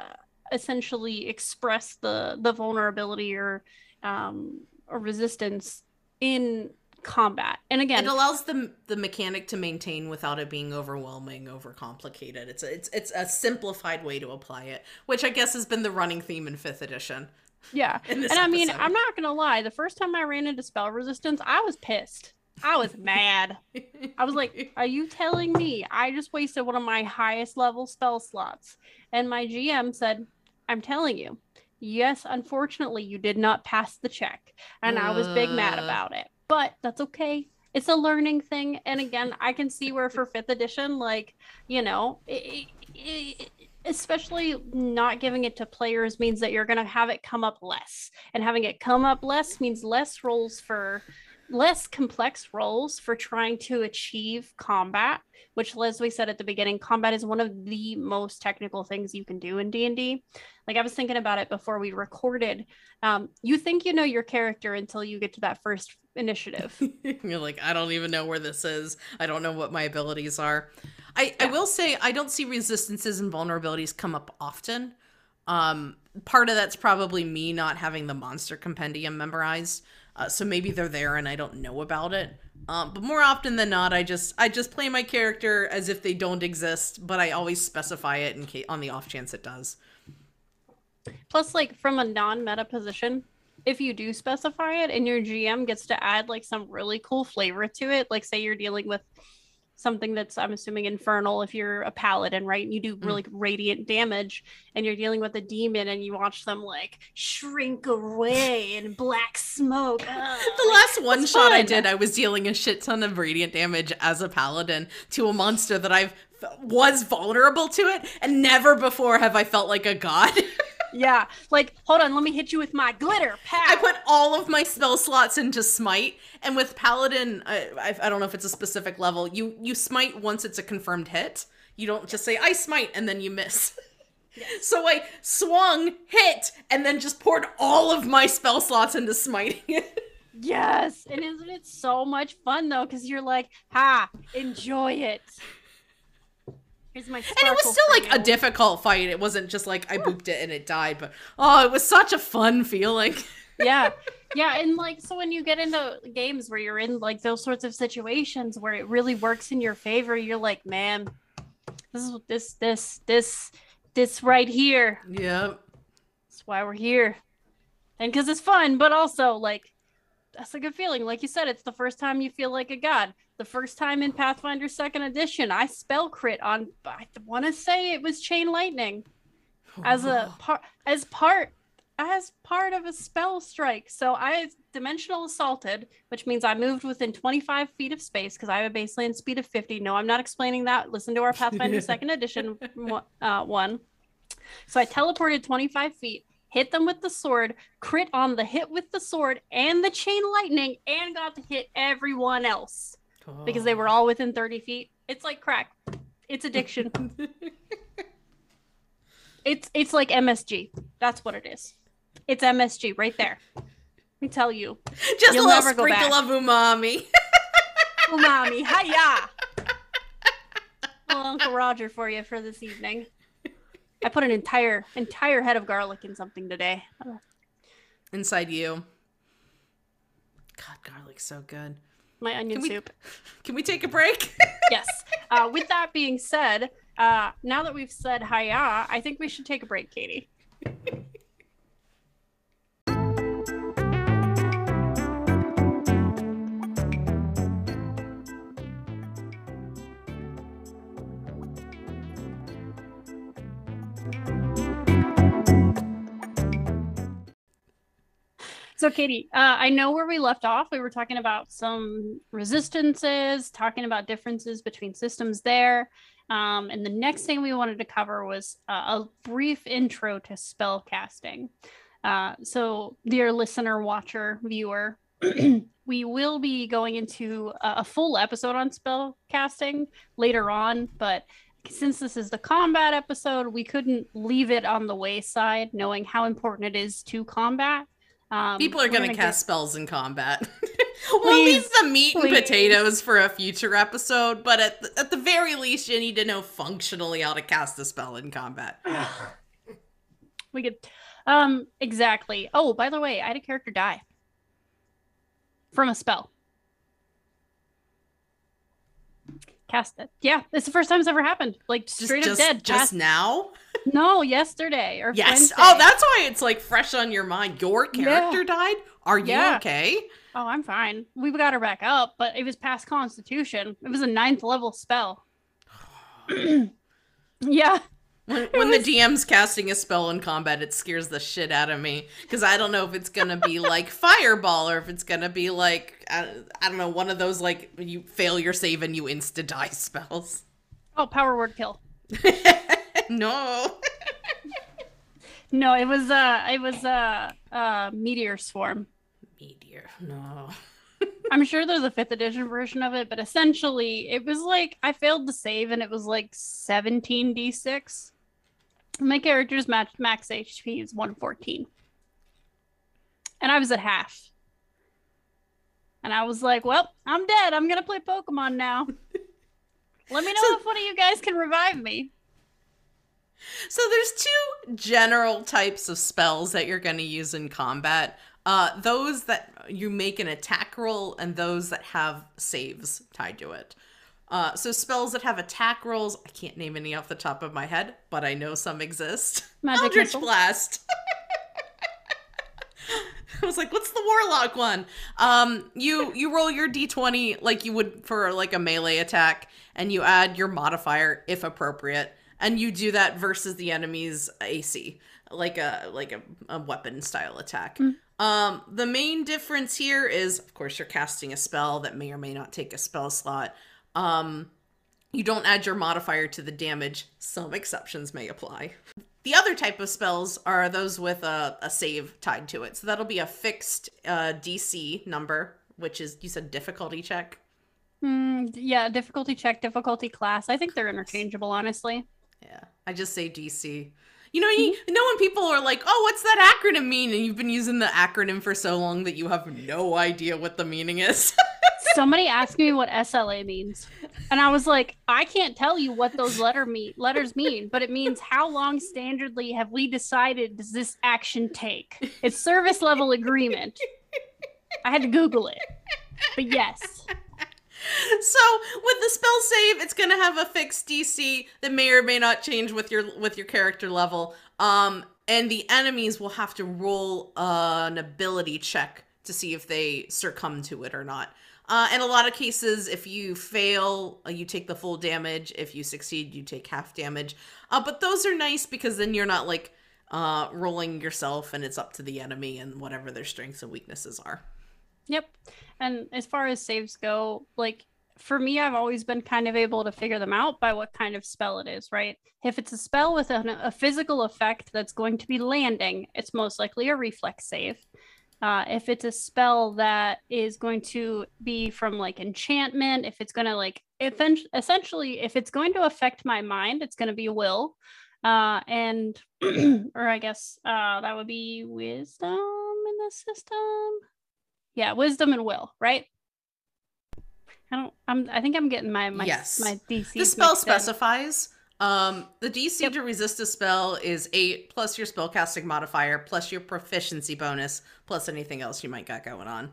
essentially express the the vulnerability or um, or resistance in combat. And again, it allows the the mechanic to maintain without it being overwhelming, overcomplicated. It's a, it's it's a simplified way to apply it, which I guess has been the running theme in 5th edition. yeah. And I mean. I'm not gonna lie. The first time I ran into spell resistance, I was pissed. I was mad. I was like, "Are you telling me I just wasted one of my highest level spell slots?" And my GM said, "I'm telling you, yes. Unfortunately, you did not pass the check, and I was big mad Uh. about it. But that's okay. It's a learning thing. And again, I can see where for fifth edition, like you know, especially not giving it to players means that you're going to have it come up less, and having it come up less means less rolls for." less complex roles for trying to achieve combat which leslie said at the beginning combat is one of the most technical things you can do in d&d like i was thinking about it before we recorded um, you think you know your character until you get to that first initiative You're like, I don't even know where this is. I don't know what my abilities are. I, I will say I don't see resistances and vulnerabilities come up often. Um, part of that's probably me not having the monster compendium memorized. Uh, so maybe they're there and I don't know about it. Um, but more often than not, I just I just play my character as if they don't exist, but I always specify it in case on the off chance it does. plus like from a non-meta position if you do specify it and your GM gets to add like some really cool flavor to it, like say you're dealing with something that's I'm assuming infernal if you're a paladin, right? And you do mm. really radiant damage and you're dealing with a demon and you watch them like shrink away in black smoke. Ugh, The last one shot I did, I was dealing a shit ton of radiant damage as a paladin to a monster that I was vulnerable to it, and never before have I felt like a god. Yeah, like hold on, let me hit you with my glitter. Pow. I put all of my spell slots into smite, and with paladin, I, I, I don't know if it's a specific level. You you smite once it's a confirmed hit. You don't just say I smite and then you miss. So I swung, hit, and then just poured all of my spell slots into smiting it. Yes, and isn't it so much fun though? Because you're like, ha, enjoy it. Here's my And it was still like a difficult fight. It wasn't just like I booped it and it died, but oh, it was such a fun feeling. yeah yeah and like so when you get into games where you're in like those sorts of situations where it really works in your favor you're like man this is this this this this right here Yeah. that's why we're here and because it's fun but also like that's a good feeling like you said it's the first time you feel like a god the first time in pathfinder second edition i spell crit on i want to say it was chain lightning as a part as part as part of a spell strike. So I dimensional assaulted, which means I moved within 25 feet of space because I have a baseline speed of 50. No, I'm not explaining that. Listen to our Pathfinder second edition uh, one. So I teleported 25 feet, hit them with the sword, crit on the hit with the sword and the chain lightning, and got to hit everyone else because they were oh. all within 30 feet. It's like crack. It's addiction. It's it's like MSG. That's what it is. It's MSG right there. Let me tell you. just You'll a little sprinkle of umami. Umami. Hiya. Little Uncle Roger for you for this evening. I put an entire entire head of garlic in something today. Inside you. God, garlic's so good. My onion Can we- soup. Can we take a break? Yes. Uh, with that being said, uh, now that we've said hiya, I think we should take a break, Katie. So, Katie, uh, I know where we left off. We were talking about some resistances, talking about differences between systems there. Um, and the next thing we wanted to cover was uh, a brief intro to spell casting. Uh, so, dear listener, watcher, viewer, we will be going into a, a full episode on spell casting later on, but since this is the combat episode, we couldn't leave it on the wayside, knowing how important it is to combat. Um, People are gonna, get- cast spells in combat. we'll leave Please, the meat please. and potatoes for a future episode, but at the, at the very least, you need to know functionally how to cast a spell in combat. we could um exactly oh by the way i had a character die from a spell cast it yeah it's the first time it's ever happened like Just, straight just, up dead just Cast- now. No yesterday or Yes. Oh, Wednesday. Oh, that's why it's like fresh on your mind. Your character died. Are you Yeah. okay? oh i'm fine we got her back up but it was past constitution it was a ninth level spell yeah When, when the DM's casting a spell in combat, it scares the shit out of me because I don't know if it's gonna be like fireball or if it's gonna be like I, I don't know one of those like you fail your save and you insta die spells. oh power word kill no. no it was uh it was uh uh meteor swarm Meteor. No. I'm sure there's a fifth edition version of it, but essentially it was like I failed to save and it was like 17d6. My character's max, max HP is 114. And I was at half. And I was like, well, I'm dead. I'm going to play Pokemon now. Let me know So- if one of you guys can revive me. So there's two general types of spells that you're going to use in combat. Uh, those that you make an attack roll and those that have saves tied to it. Uh, so spells that have attack rolls, I can't name any off the top of my head, but I know some exist. Magic Eldritch missile. Blast. I was like, what's the warlock one? Um, you you roll your d20 like you would for like a melee attack, and you add your modifier if appropriate, and you do that versus the enemy's AC, like a like a, a weapon style attack. Mm. Um, the main difference here is, of course, you're casting a spell that may or may not take a spell slot. Um, you don't add your modifier to the damage. Some exceptions may apply. The other type of spells are those with a, a save tied to it. So that'll be a fixed uh, DC number, which is, you said difficulty check. Mm, yeah, difficulty check, difficulty class. I think they're interchangeable, honestly. Yeah, I just say DC. You know, you know when people are like, "Oh, what's that acronym mean?" and you've been using the acronym for so long that you have no idea what the meaning is. Somebody asked me what SLA means, and I was like, I can't tell you what those letter mean letters mean, but it means how long standardly have we decided does this action take? It's service level agreement. I had to Google it, but yes. So with the spell save it's going to have a fixed dc that may or may not change with your with your character level. Um and the enemies will have to roll uh, an ability check to see if they succumb to it or not. Uh, in a lot of cases if you fail uh, you take the full damage. If you succeed you take half damage. Uh, but those are nice because then you're not like uh, rolling yourself and it's up to the enemy and whatever their strengths and weaknesses are. Yep. And as far as saves go, like for me, I've always been kind of able to figure them out by what kind of spell it is, right? If it's a spell with an, a physical effect that's going to be landing, it's most likely a reflex save. Uh, if it's a spell that is going to be from like enchantment, if it's going to like effen- essentially, if it's going to affect my mind, it's going to be will. Uh, and, or I guess uh, that would be wisdom in the system yeah wisdom and will right? I don't i'm i think i'm getting my my Yes. my dc the spell specifies um the dc to resist a spell is 8 plus your spellcasting modifier plus your proficiency bonus plus anything else you might got going on.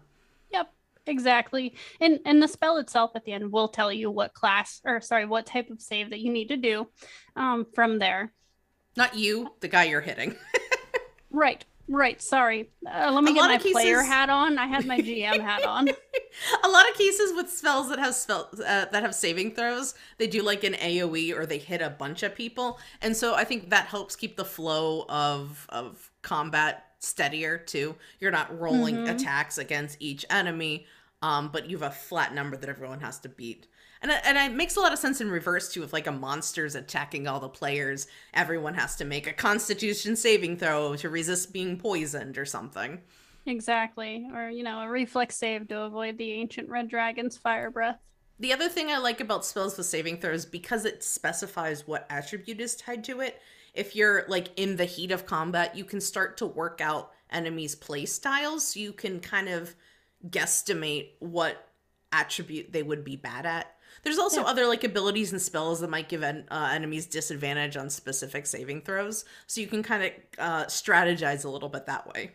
Yep exactly. And and the spell itself at the end will tell you what class or sorry what type of save that you need to do um from there. Not you the guy you're hitting. Right right sorry. Uh, let me A get my of player hat on. I had my gm hat on. A lot of cases with spells that have spell uh, that have saving throws they do like an aoe or they hit a bunch of people. And so i think that helps keep the flow of of combat steadier too. You're not rolling Mhm. attacks against each enemy um but you have a flat number that everyone has to beat and it, and it makes a lot of sense in reverse too if like a monster's attacking all the players everyone has to make a constitution saving throw to resist being poisoned or something exactly or you know a reflex save to avoid the ancient red dragon's fire breath The other thing I like about spells with saving throws because it specifies what attribute is tied to it. If you're like in the heat of combat, you can start to work out enemies' play styles. So you can kind of guesstimate what attribute they would be bad at. There's also Yeah. other like abilities and spells that might give en- uh, enemies disadvantage on specific saving throws, so you can kind of uh, strategize a little bit that way.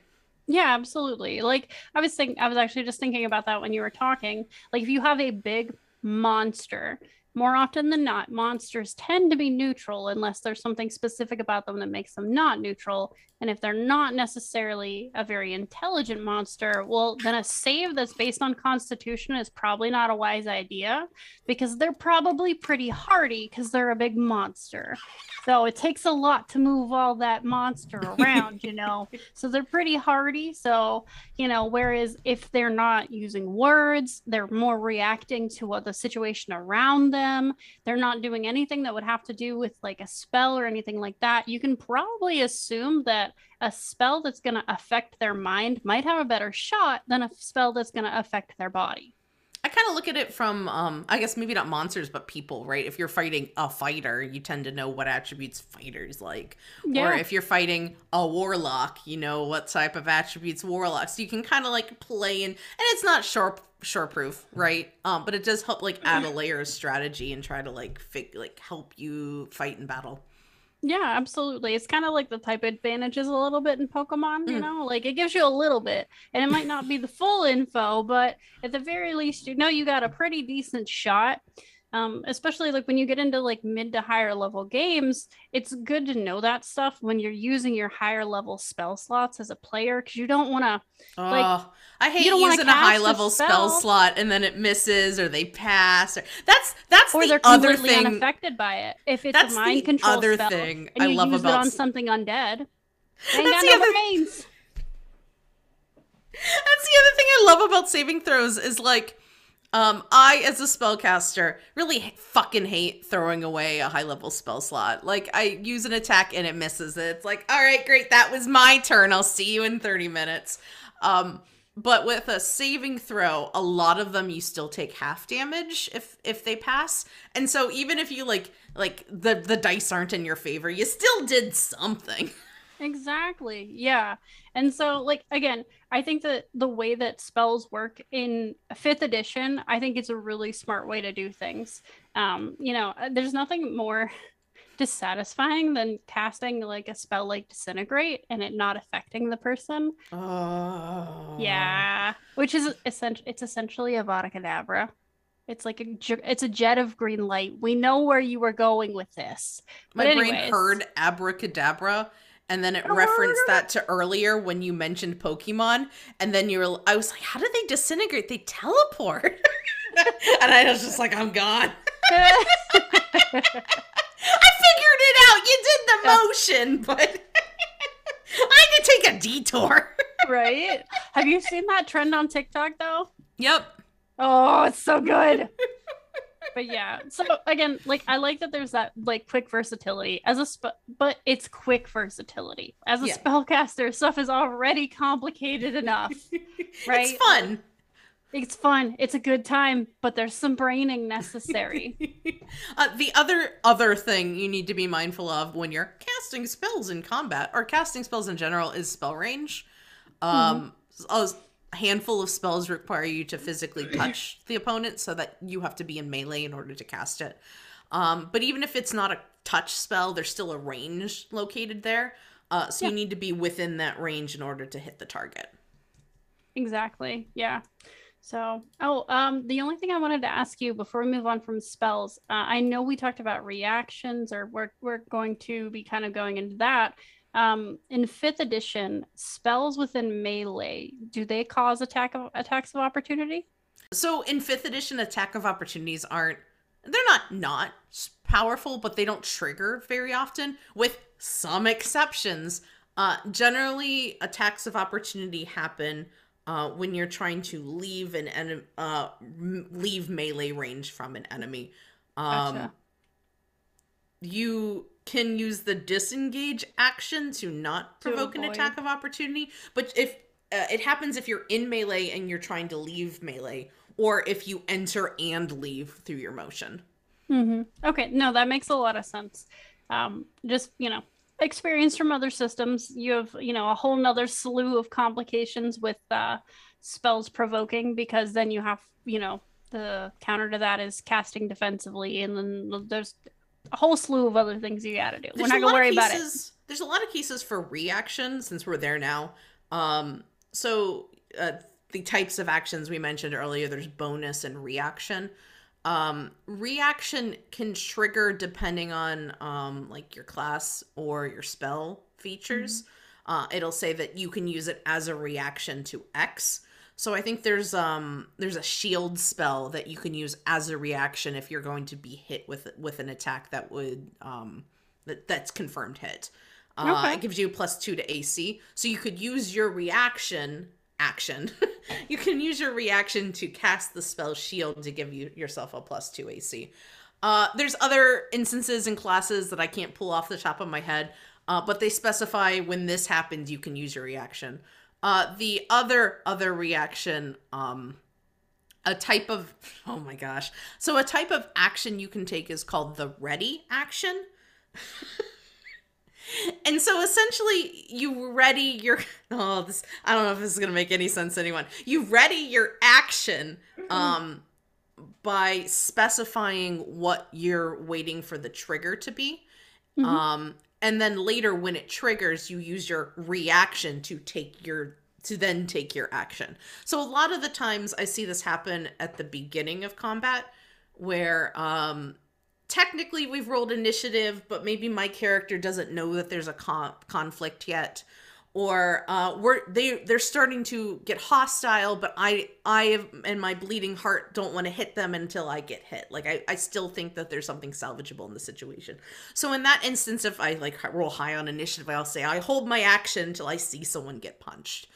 Yeah, absolutely. Like I was thinking, I was actually just thinking about that when you were talking. Like if you have a big monster, more often than not, monsters tend to be neutral unless there's something specific about them that makes them not neutral. And if they're not necessarily a very intelligent monster, well, then a save that's based on constitution is probably not a wise idea because they're probably pretty hardy because they're a big monster. So it takes a lot to move all that monster around, you know. So they're pretty hardy. So, you know, whereas if they're not using words, they're more reacting to what the situation around them. They're not doing anything that would have to do with like a spell or anything like that. You can probably assume that a spell that's going to affect their mind might have a better shot than a spell that's going to affect their body. I kind of look at it from, um, I guess maybe not monsters, but people, right? If you're fighting a fighter, you tend to know what attributes fighters like. Yeah. Or if you're fighting a warlock, you know what type of attributes warlocks. So you can kind of like play in, and it's not sharp, sure proof, right? Um, but it does help like add a layer of strategy and try to like fig- like help you fight in battle. Yeah, absolutely. It's kind of like the type advantages a little bit in Pokemon, you Mm. know, like it gives you a little bit, and it might not be the full info, but at the very least, you know, you got a pretty decent shot. Um, especially like when you get into like mid to higher level games, it's good to know that stuff when you're using your higher level spell slots as a player because you don't want to. Like, Oh, I hate using a high level spell. spell. slot and then it misses or they pass. Or that's that's or the they're other completely thing. unaffected by it. If it's That's a mind the control other spell thing and I you love use about it on something undead, they ain't That's got the no other-. That's the other thing I love about saving throws is like, um, I as a spellcaster really fucking hate throwing away a high level spell slot. Like I use an attack and it misses it. It's like, all right, great, that was my turn. I'll see you in thirty minutes. Um, but with a saving throw, a lot of them you still take half damage if if they pass. And so even if you like like the the dice aren't in your favor, you still did something. Exactly. Yeah. And so like again, I think that the way that spells work in 5th edition, I think it's a really smart way to do things. Um, you know, uh, there's nothing more dissatisfying than casting like a spell like disintegrate and it not affecting the person. Oh. Yeah. Which is essentially it's essentially Avada Kedavra. It's like a it's a jet of green light. We know where you were going with this. My But brain heard abracadabra and then it Oh, referenced that to earlier when you mentioned Pokemon and then you were I was like, how do they disintegrate? They teleport. and I was just like, I'm gone. I figured it out. You did the motion, but I had to take a detour. right? Have you seen that trend on TikTok though? Yep. Oh, it's so good. But yeah, so again, like I like that there's that like quick versatility as a sp- but it's quick versatility. As a Yeah. spellcaster, stuff is already complicated enough. Right? It's fun. It's fun. It's a good time, but there's some braining necessary. uh, the other other thing you need to be mindful of when you're casting spells in combat or casting spells in general is spell range. Um, a handful of spells require you to physically touch the opponent, so that you have to be in melee in order to cast it. Um, but even if it's not a touch spell, there's still a range located there. Uh, so you need to be within that range in order to hit the target. Exactly. Yeah. So, oh, um, the only thing I wanted to ask you before we move on from spells, uh, I know we talked about reactions, or we're we're going to be kind of going into that. Um, in fifth edition, spells within melee do they cause attack of attacks of opportunity? So in fifth edition, attack of opportunities aren't they're not not powerful, but they don't trigger very often, with some exceptions. Uh, generally, attacks of opportunity happen uh, when you're trying to leave an enemy, uh, leave melee range from an enemy. Um, Gotcha. you can use the disengage action to not To provoke an attack of opportunity but if uh, it happens if you're in melee and you're trying to leave melee or if you enter and leave through your motion hmm Okay, no, that makes a lot of sense. Um, just you know, experience from other systems. You have you know a whole nother slew of complications with uh, spells provoking because then you have you know the counter to that is casting defensively, and then there's a whole slew of other things you got to do. We're not gonna worry about it. there's a lot of cases for reaction since we're there now. Um so uh, the types of actions we mentioned earlier there's bonus and reaction. Um reaction can trigger depending on um like your class or your spell features. Uh it'll say that you can use it as a reaction to x so i think there's um there's a shield spell that you can use as a reaction if you're going to be hit with with an attack that would um that that's confirmed hit uh, Okay. it gives you a plus two to ac so you could use your reaction action you can use your reaction to cast the spell shield to give you yourself a plus two AC. Uh, there's other instances in classes that I can't pull off the top of my head, uh, but they specify when this happens, you can use your reaction. Uh, the other other reaction, um, a type of oh my gosh, so a type of action you can take is called the ready action. And so essentially, you ready your oh this I don't know if this is gonna make any sense to anyone. You ready your action um by specifying what you're waiting for the trigger to be. Mhm. Um and then later when it triggers, you use your reaction to take your to then take your action. So a lot of the times I see this happen at the beginning of combat where um technically we've rolled initiative, but maybe my character doesn't know that there's a con- conflict yet or uh, we're they they're starting to get hostile but i i and my bleeding heart don't want to hit them until i get hit. Like I, I still think that there's something salvageable in the situation. So in that instance if i like roll high on initiative i'll say i hold my action until i see someone get punched.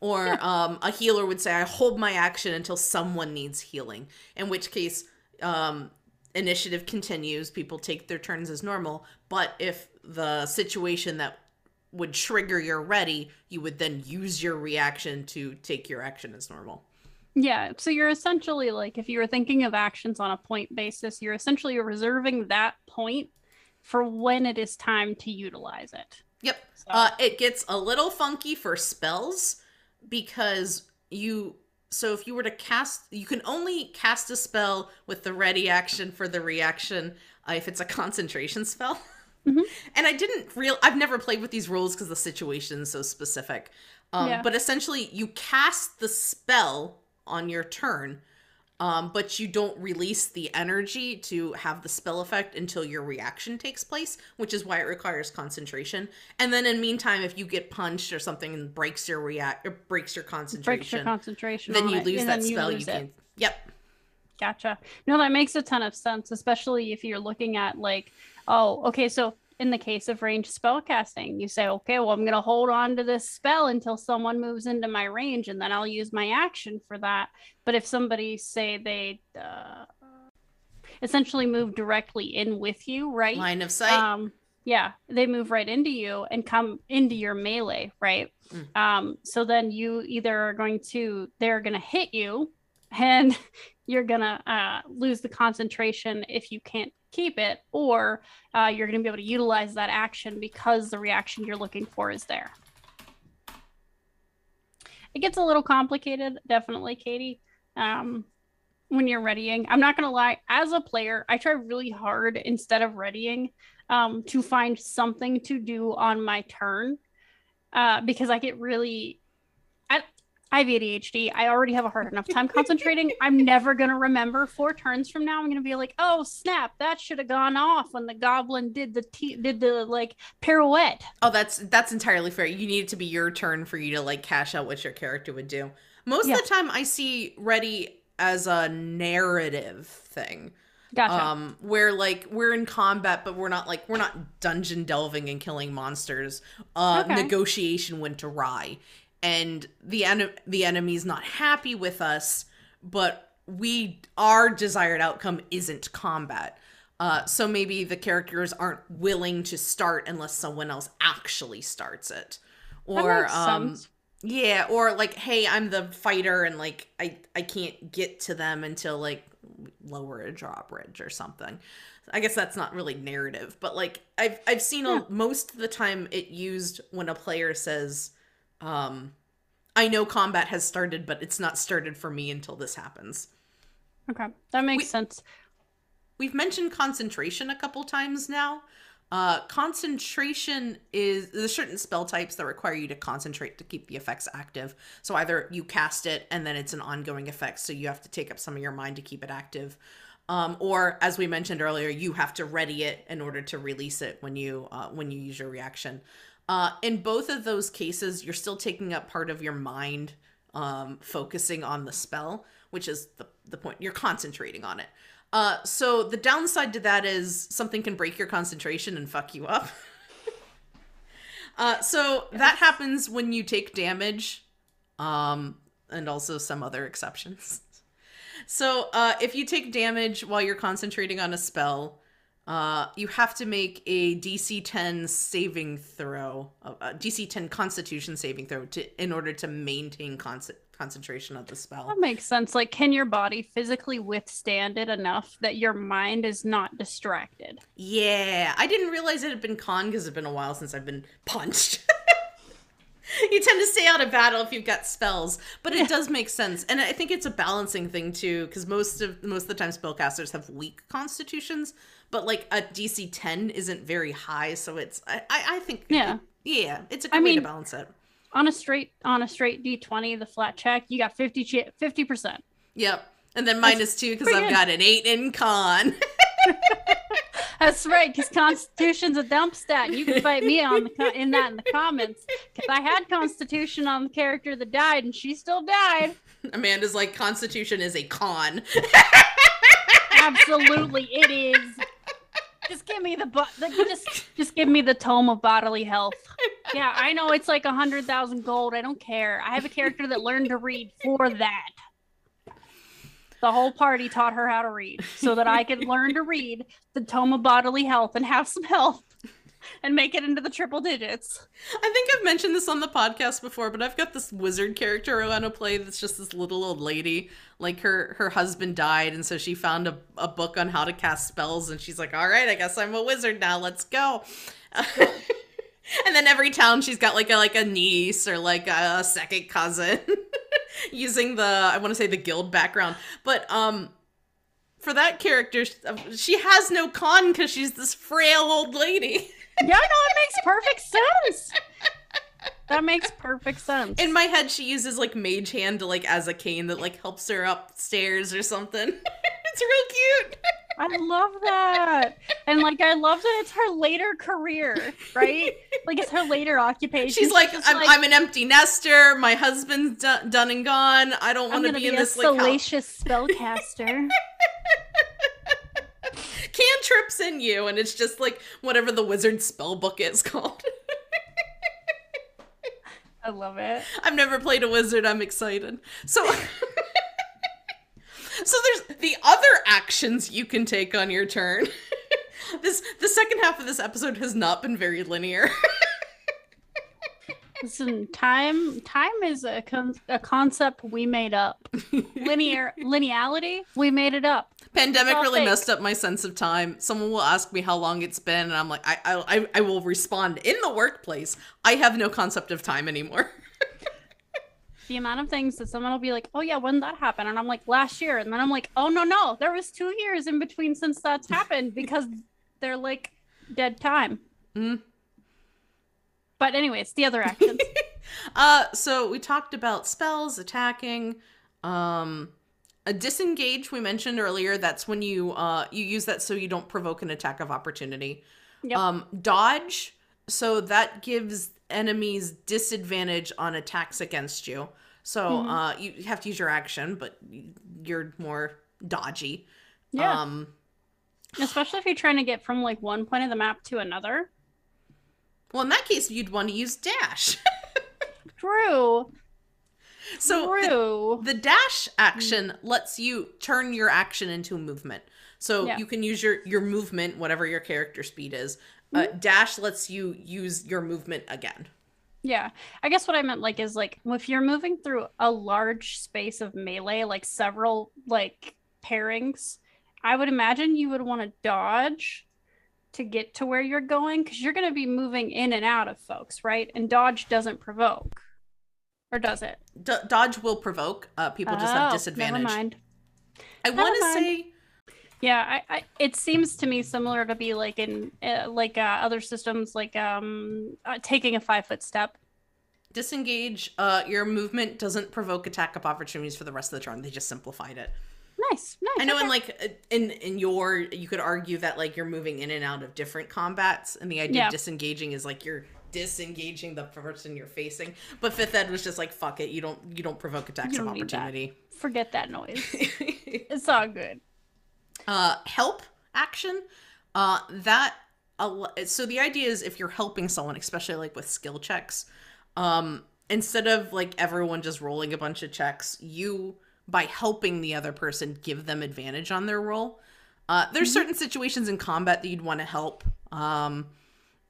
Or um, a healer would say i hold my action until someone needs healing. In which case um, initiative continues people take their turns as normal. But if the situation that would trigger your ready, you would then use your reaction to take your action as normal. Yeah, so you're essentially like if you were thinking of actions on a point basis, you're essentially reserving that point for when it is time to utilize it. Yep. So. Uh, it gets a little funky for spells because you so if you were to cast you can only cast a spell with the ready action for the reaction uh, if it's a concentration spell. Mm-hmm. And I didn't real I've never played with these rules because the situation is so specific. Um, yeah. But essentially, you cast the spell on your turn, um, but you don't release the energy to have the spell effect until your reaction takes place, which is why it requires concentration. And then in meantime, if you get punched or something and breaks your react or breaks your concentration, breaks your concentration, then you lose that spell. You, you can. Yep. Gotcha. No, that makes a ton of sense, especially if you're looking at like Oh, okay. So in the case of range spell casting, you say, okay, well, I'm going to hold on to this spell until someone moves into my range, and then I'll use my action for that. But if somebody say they uh, essentially move directly in with you, right? Line of sight. Um, yeah, they move right into you and come into your melee, right? Mm. Um, so then you either are going to, they're going to hit you and you're to uh, lose the concentration if you can't keep it, or uh, you're to be able to utilize that action because the reaction you're looking for is there. It gets a little complicated, definitely, Katie. Um, when you're readying, I'm not to lie, as a player, I try really hard instead of readying um, to find something to do on my turn uh, because I get really I have ADHD. I already have a hard enough time concentrating. I'm never going to remember four turns from now. I'm going to be like, oh, snap, that should have gone off when the goblin did the t- did the like pirouette. Oh, that's that's entirely fair. You need it to be your turn for you to like cash out what your character would do. Most yeah. of the time I see ready as a narrative thing. Gotcha. Um, where like we're in combat, but we're not like we're not dungeon delving and killing monsters. Uh, okay. negotiation went awry and the en- the enemy's not happy with us, but we our desired outcome isn't combat. Uh, so maybe the characters aren't willing to start unless someone else actually starts it, or um, sense. yeah, or like, hey, I'm the fighter, and like I I can't get to them until like lower a drawbridge or something. I guess that's not really narrative, but like I've I've seen yeah. a, most of the time it used when a player says, um, I know combat has started, but it's not started for me until this happens. Okay, that makes we, sense. We've mentioned concentration a couple times now. Uh, concentration is there's certain spell types that require you to concentrate to keep the effects active. So either you cast it and then it's an ongoing effect, so you have to take up some of your mind to keep it active, um, or as we mentioned earlier, you have to ready it in order to release it when you uh, when you use your reaction. Uh, in both of those cases, you're still taking up part of your mind, um, focusing on the spell, which is the, the point. You're concentrating on it. Uh, so the downside to that is something can break your concentration and fuck you up. uh, so that happens when you take damage, um, and also some other exceptions. So uh, if you take damage while you're concentrating on a spell, uh, you have to make a DC 10 saving throw, a uh, DC 10 Constitution saving throw to in order to maintain con- concentration of the spell. That makes sense. Like, can your body physically withstand it enough that your mind is not distracted? Yeah, I didn't realize it had been con because it's been a while since I've been punched. you tend to stay out of battle if you've got spells, but it does make sense, and I think it's a balancing thing too, because most of most of the time spellcasters have weak constitutions, but like a DC ten isn't very high, so it's I I, think yeah yeah it's a good I way mean, to balance it. On a straight on a straight D twenty, the flat check, you got 50 percent. Yep. And then minus two because I've got an eight in con. That's right, because Constitution's a dump stat. You can fight me on the in that in the comments. Because I had Constitution on the character that died, and she still died. Amanda's like Constitution is a con. Absolutely, it is. Just give me the but. Just just give me the tome of bodily health. Yeah, I know it's like a hundred thousand gold. I don't care. I have a character that learned to read for that. The whole party taught her how to read so that I could learn to read the tome of bodily health and have some health and make it into the triple digits. I think I've mentioned this on the podcast before, but I've got this wizard character I want to play that's just this little old lady. Like her her husband died, and so she found a, a book on how to cast spells, and she's like, All right, I guess I'm a wizard now, let's go. and then every town she's got like a like a niece or like a second cousin. using the I want to say the guild background, but um for that character she has no con cuz she's this frail old lady. Yeah, no, it makes perfect sense. That makes perfect sense. In my head she uses like mage hand to like as a cane that like helps her upstairs or something. it's real cute. I love that. And like I love that it's her later career, right? Like it's her later occupation. She's like, I'm, like, I'm an empty nester. My husband's done, done and gone. I don't want to be, be in this like salacious spellcaster. Cantrips in you, and it's just like whatever the wizard spell book is called. I love it. I've never played a wizard. I'm excited. So So there's the other actions you can take on your turn. this the second half of this episode has not been very linear. Listen, time time is a con- a concept we made up. Linear lineality, we made it up. Pandemic really fake. messed up my sense of time. Someone will ask me how long it's been, and I'm like, I I I will respond in the workplace. I have no concept of time anymore the amount of things that someone will be like, "Oh yeah, when that happen?" And I'm like, "Last year." And then I'm like, "Oh no, no, there was two years in between since that's happened because they're like dead time." Mm. But anyways, the other actions. uh, so we talked about spells, attacking, um, a disengage. We mentioned earlier. That's when you uh you use that so you don't provoke an attack of opportunity. Yep. Um, dodge. So that gives enemies disadvantage on attacks against you. So mm-hmm. uh, you have to use your action, but you're more dodgy. Yeah. Um, Especially if you're trying to get from like one point of the map to another. Well, in that case, you'd want to use dash. True. So True. The, the dash action lets you turn your action into a movement. So yeah. you can use your your movement, whatever your character speed is. Uh, mm-hmm. dash lets you use your movement again. Yeah. I guess what I meant like is like if you're moving through a large space of melee, like several like pairings, I would imagine you would want to dodge to get to where you're going because you're going to be moving in and out of folks, right? And dodge doesn't provoke. Or does it? D- dodge will provoke. Uh, people just have oh, disadvantage. Never mind. I want to say yeah, I, I, it seems to me similar to be like in uh, like uh, other systems, like um, uh, taking a five foot step. Disengage. Uh, your movement doesn't provoke attack up opportunities for the rest of the turn. They just simplified it. Nice, nice. I know, okay. in like uh, in in your, you could argue that like you're moving in and out of different combats, and the idea yeah. of disengaging is like you're disengaging the person you're facing. But fifth ed was just like, fuck it, you don't you don't provoke attacks don't of opportunity. That. Forget that noise. it's all good. Uh, help action. Uh, that so the idea is if you're helping someone, especially like with skill checks, um, instead of like everyone just rolling a bunch of checks, you by helping the other person give them advantage on their roll. Uh, there's mm-hmm. certain situations in combat that you'd want to help. Um,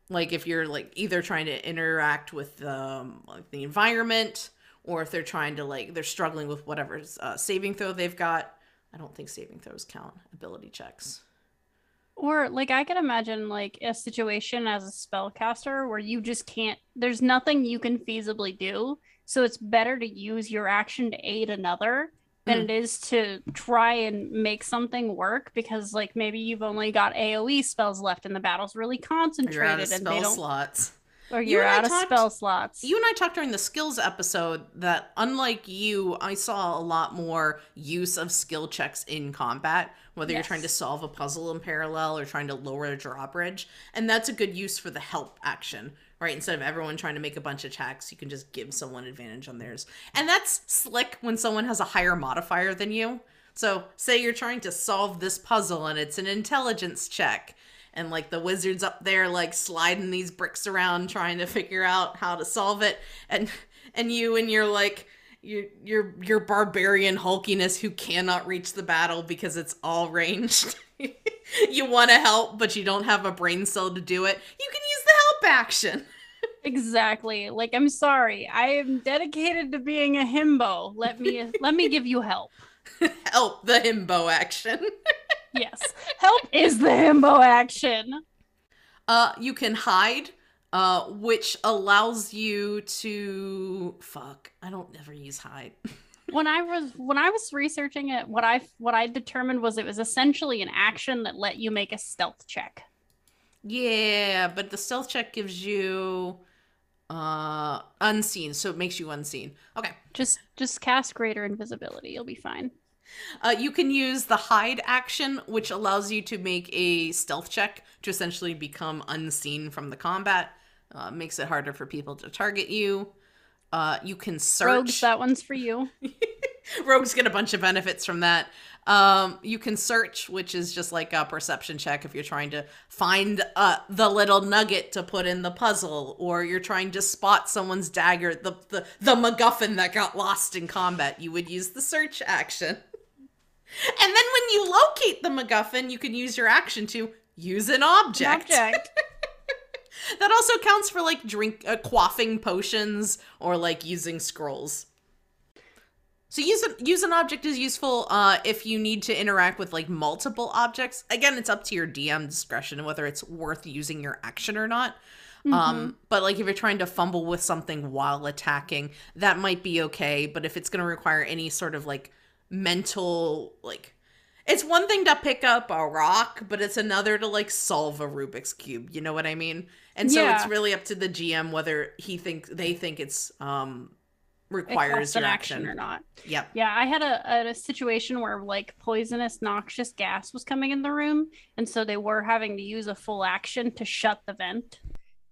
like if you're like either trying to interact with um, like the environment, or if they're trying to like they're struggling with whatever uh, saving throw they've got. I don't think saving throws count ability checks. Or like I could imagine like a situation as a spellcaster where you just can't there's nothing you can feasibly do. So it's better to use your action to aid another than mm. it is to try and make something work because like maybe you've only got AoE spells left and the battle's really concentrated and they don't slots. or You you're I out of talked- spell slots. You and I talked during the skills episode that, unlike you, I saw a lot more use of skill checks in combat, whether you're trying to solve a puzzle in parallel or trying to lower a drawbridge. And that's a good use for the help action, right? Instead of everyone trying to make a bunch of checks, you can just give someone advantage on theirs. And that's slick when someone has a higher modifier than you. So, say you're trying to solve this puzzle and it's an intelligence check and like the wizard's up there like sliding these bricks around trying to figure out how to solve it and and you and your like your your your barbarian hulkiness who cannot reach the battle because it's all ranged you want to help but you don't have a brain cell to do it you can use help action exactly. Like I'm sorry. I am dedicated to being a himbo. Let me let me give you help. help the himbo action Yes. Help is the himbo action. Uh, you can hide, uh, which allows you to fuck. I don't ever use hide. when I was when I was researching it, what I what I determined was it was essentially an action that let you make a stealth check. Yeah, but the stealth check gives you uh unseen, so it makes you unseen. Okay. Just just cast greater invisibility. You'll be fine. Uh, you can use the hide action, which allows you to make a stealth check to essentially become unseen from the combat. Uh, makes it harder for people to target you. Uh, you can search. Rogues, that one's for you. Rogues get a bunch of benefits from that. Um, you can search, which is just like a perception check if you're trying to find uh, the little nugget to put in the puzzle, or you're trying to spot someone's dagger, the, the the MacGuffin that got lost in combat. You would use the search action. And then when you locate the MacGuffin, you can use your action to use an object. Object. That also counts for like drink uh, quaffing potions or like using scrolls. So use an use an object is useful uh, if you need to interact with like multiple objects. Again, it's up to your DM discretion whether it's worth using your action or not. Um, but like if you're trying to fumble with something while attacking, that might be okay. But if it's going to require any sort of like mental like it's one thing to pick up a rock, but it's another to like solve a Rubik's cube. You know what I mean? And so it's really up to the GM whether he think they think it's um requires your an action. action or not. Yep. Yeah, I had a, a, a situation where like poisonous, noxious gas was coming in the room, and so they were having to use a full action to shut the vent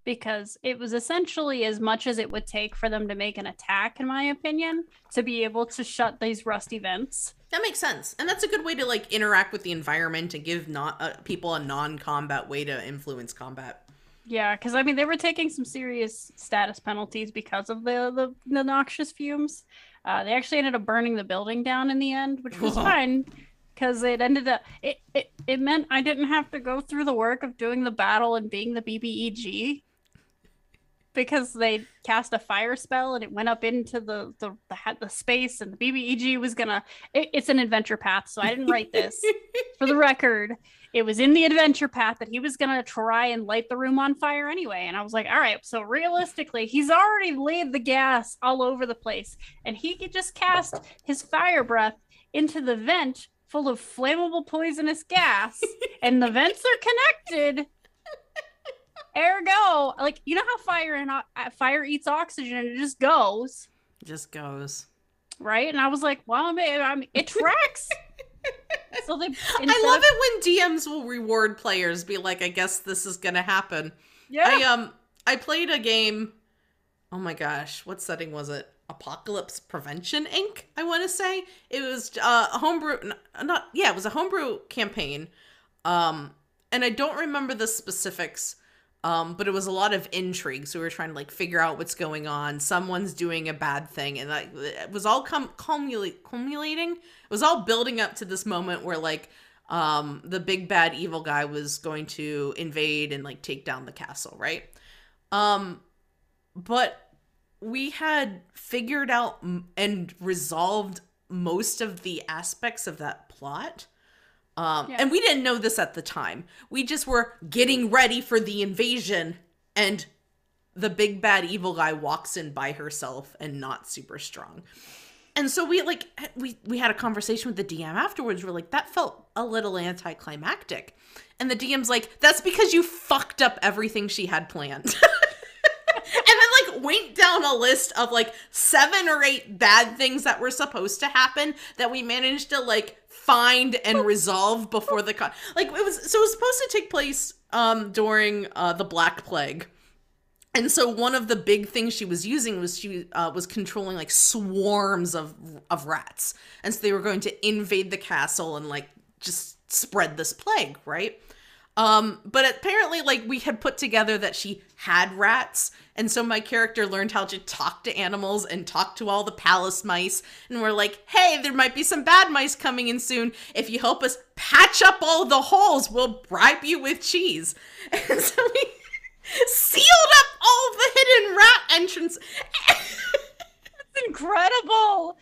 because it was essentially as much as it would take for them to make an attack, in my opinion, to be able to shut these rusty vents. That makes sense, and that's a good way to like interact with the environment and give not uh, people a non-combat way to influence combat. Yeah, because I mean they were taking some serious status penalties because of the the, the noxious fumes. Uh, they actually ended up burning the building down in the end, which was fine because it ended up it, it it meant I didn't have to go through the work of doing the battle and being the BBEG because they cast a fire spell and it went up into the the the, the space and the BBEG was gonna. It, it's an adventure path, so I didn't write this for the record, it was in the adventure path that he was going to try and light the room on fire anyway. And I was like, all right, so realistically, he's already laid the gas all over the place. And he could just cast his fire breath into the vent full of flammable poisonous gas, and the vents are connected. Ergo, like you know how fire and uh, fire eats oxygen, and it just goes Just goes. right. And I was like, well, I mean it tracks. so they, I love of- it when DMs will reward players, be like, "I guess this is gonna happen." Yeah. I um I played a game. Oh my gosh, what setting was it? Apocalypse Prevention Inc. I want to say it was uh, a homebrew. Not yeah, it was a homebrew campaign. Um, and I don't remember the specifics. Um, but it was a lot of intrigue. So we were trying to like figure out what's going on. Someone's doing a bad thing, and like it was all com- cumulate- cumulating. It was all building up to this moment where like um the big bad evil guy was going to invade and like take down the castle, right? Um, but we had figured out m- and resolved most of the aspects of that plot. Um, Yeah. and we didn't know this at the time. We just were getting ready for the invasion, and the big bad evil guy walks in by herself and not super strong. And so we like we we had a conversation with the DM afterwards. We're like, that felt a little anticlimactic. And the DM's like, that's because you fucked up everything she had planned. went down a list of like seven or eight bad things that were supposed to happen that we managed to like find and resolve before the con. Like it was so it was supposed to take place um during uh the Black Plague. And so one of the big things she was using was she uh, was controlling like swarms of of rats, and so they were going to invade the castle and like just spread this plague, right? Um, but apparently, like we had put together that she had rats, and so my character learned how to talk to animals and talk to all the palace mice. And we're like, hey, there might be some bad mice coming in soon. If you help us patch up all the holes, we'll bribe you with cheese. And so we sealed up all the hidden rat entrance. That's incredible.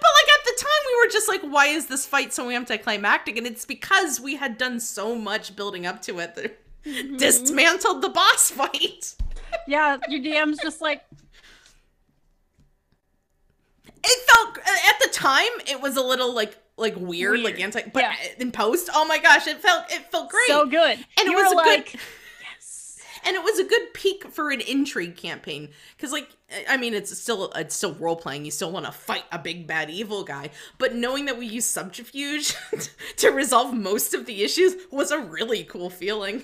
But like at the time, we were just like, "Why is this fight so anticlimactic?" And it's because we had done so much building up to it that mm-hmm. dismantled the boss fight. Yeah, your DM's just like. It felt at the time it was a little like like weird, weird. like anti. But yeah. in post, oh my gosh, it felt it felt great, so good, and you it was a like, good and it was a good peak for an intrigue campaign. Because like i mean it's still it's still role playing you still want to fight a big bad evil guy. But knowing that we use subterfuge to resolve most of the issues was a really cool feeling.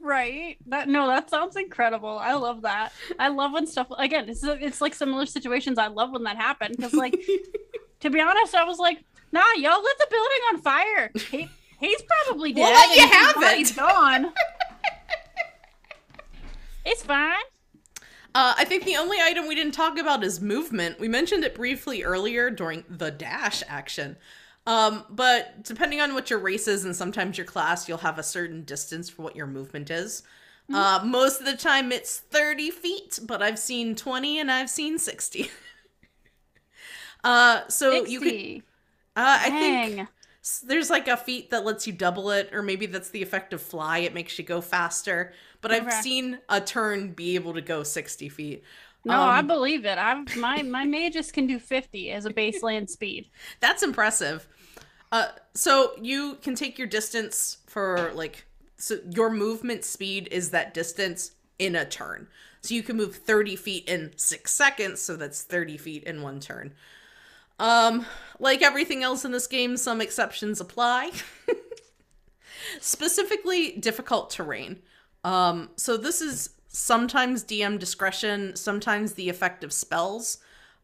Right? That no that sounds incredible. I love that. I love when stuff again it's, it's like similar situations. I love when that happened. Because like to be honest i was like nah y'all lit the building on fire. He, he's probably dead well, you have it. he's gone It's fine. Uh, I think the only item we didn't talk about is movement. We mentioned it briefly earlier during the dash action. Um, but depending on what your race is and sometimes your class, you'll have a certain distance for what your movement is. Mm-hmm. Uh, most of the time it's 30 feet, but I've seen 20 and I've seen 60. uh, so 60. you could. Uh, I think there's like a feat that lets you double it, or maybe that's the effect of fly. It makes you go faster. But okay. I've seen a turn be able to go 60 feet. No, um, I believe it. I'm my my mages can do 50 as a baseline speed. That's impressive. Uh, so you can take your distance for like so your movement speed is that distance in a turn. So you can move 30 feet in six seconds, so that's 30 feet in one turn. Um, like everything else in this game, some exceptions apply. Specifically, difficult terrain. Um, so this is sometimes DM discretion, sometimes the effect of spells.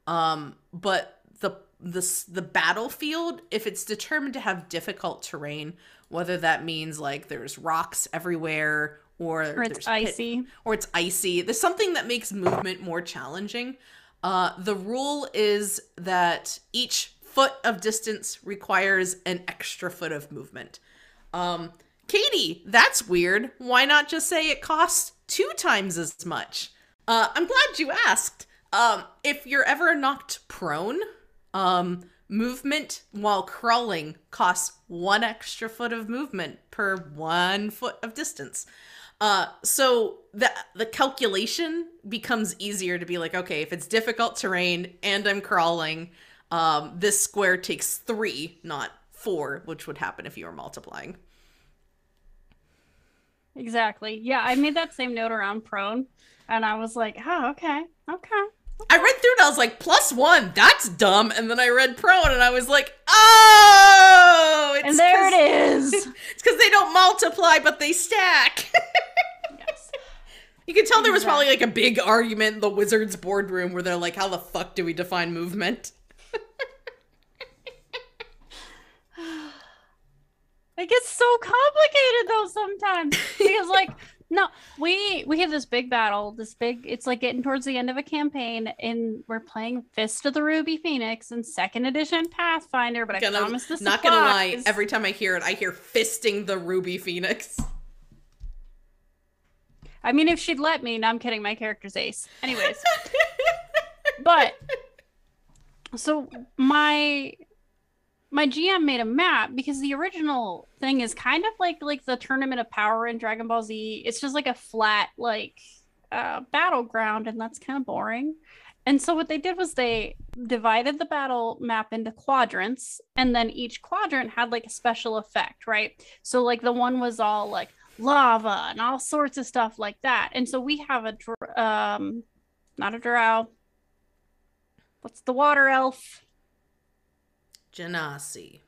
Um, but the the the battlefield, if it's determined to have difficult terrain, whether that means like there's rocks everywhere or, or it's icy pit, or it's icy, there's something that makes movement more challenging. Uh, the rule is that each foot of distance requires an extra foot of movement. Um, Katie, that's weird. Why not just say it costs two times as much? Uh, I'm glad you asked. Um, if you're ever knocked prone, um, movement while crawling costs one extra foot of movement per one foot of distance. Uh, so the the calculation becomes easier to be like, okay, if it's difficult terrain and I'm crawling, um, this square takes three, not four, which would happen if you were multiplying. Exactly. Yeah, I made that same note around prone, and I was like, oh, okay, okay. I read through it. I was like, plus one, that's dumb. And then I read prone, and I was like, oh, and there it is. It's because they don't multiply, but they stack. yes. You can tell there was probably like a big argument in the wizards boardroom where they're like, how the fuck do we define movement? It gets so complicated though sometimes because like no, we we have this big battle, this big. It's like getting towards the end of a campaign, and we're playing Fist of the Ruby Phoenix and second edition Pathfinder. But I gonna, promise this. Not gonna lie, every time I hear it, I hear fisting the Ruby Phoenix. I mean, if she'd let me, no, I'm kidding. My character's Ace. Anyways, but so my my GM made a map because the original thing is kind of like like the tournament of power in Dragon Ball Z. It's just like a flat like uh, battleground, and that's kind of boring. And so what they did was they divided the battle map into quadrants, and then each quadrant had like a special effect, right? So like the one was all like lava and all sorts of stuff like that. And so we have a um Not a drow. What's the water elf? Genasi.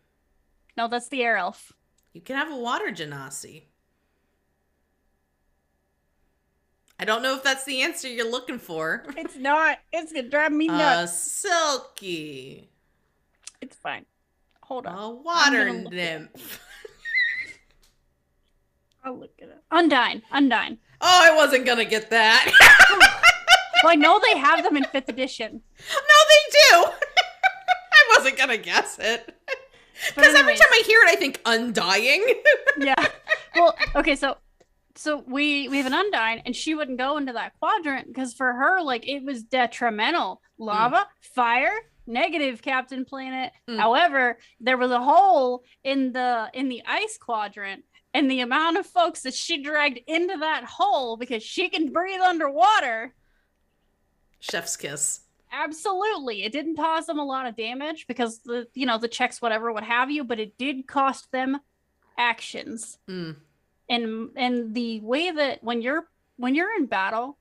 No, that's the air elf. You can have a water genasi. I don't know if that's the answer you're looking for. It's not. It's gonna drive me Uh, nuts. silky. it's fine. Hold on. A water gonna look it nymph. I'll look it up. Undine. Undine. Oh, I wasn't gonna get that. Well, I know they have them in fifth edition. no, they do. Wasn't gonna guess it. Because every time I hear it, I think undying. yeah. Well, okay, so so we we have an Undine, and she wouldn't go into that quadrant because for her, like it was detrimental. Lava, fire, negative Captain Planet. Mm. However, there was a hole in the in the ice quadrant, and the amount of folks that she dragged into that hole because she can breathe underwater. Chef's kiss. Absolutely. It didn't cause them a lot of damage because the you know the checks whatever what have you, but it did cost them actions. Mm. And and the way that when you're when you're in battle,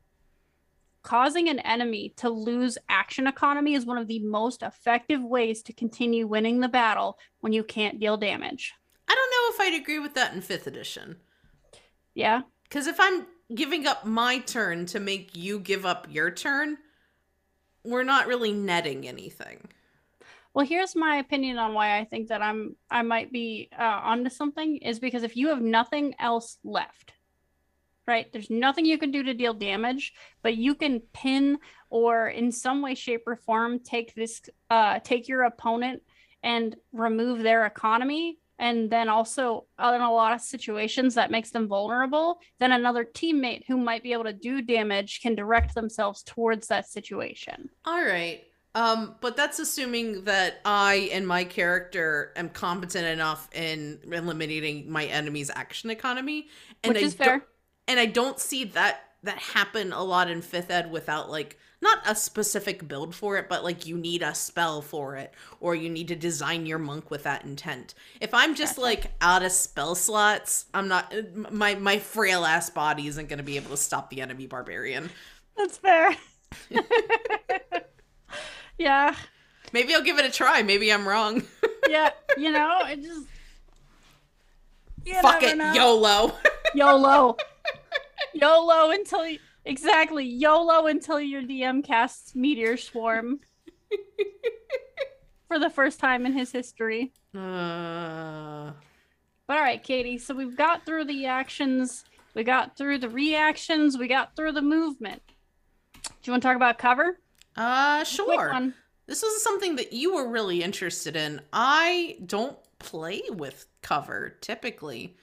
causing an enemy to lose action economy is one of the most effective ways to continue winning the battle when you can't deal damage. I don't know if I'd agree with that in fifth edition. Yeah. Because if I'm giving up my turn to make you give up your turn, we're not really netting anything. Well, here's my opinion on why I think that I'm I might be uh, onto something is because if you have nothing else left, right? There's nothing you can do to deal damage, but you can pin or in some way, shape, or form take this uh, take your opponent and remove their economy. And then also in a lot of situations that makes them vulnerable, then another teammate who might be able to do damage can direct themselves towards that situation. All right. Um, but that's assuming that I and my character am competent enough in eliminating my enemy's action economy. And Which I is fair. and I don't see that that happen a lot in fifth ed without like not a specific build for it, but like you need a spell for it, or you need to design your monk with that intent. If I'm just Gotcha. like out of spell slots, I'm not uh, my my frail ass body isn't gonna be able to stop the enemy barbarian. That's fair. yeah. Maybe I'll give it a try. Maybe I'm wrong. Yeah. You know, it just. You Fuck it, know. YOLO. YOLO. YOLO until you. Exactly. YOLO until your DM casts Meteor Swarm for the first time in his history. Uh, But all right, Katie. So we've got through the actions, we got through the reactions, we got through the movement. Do you want to talk about cover? uh, sure. This was something that you were really interested in. I don't play with cover typically.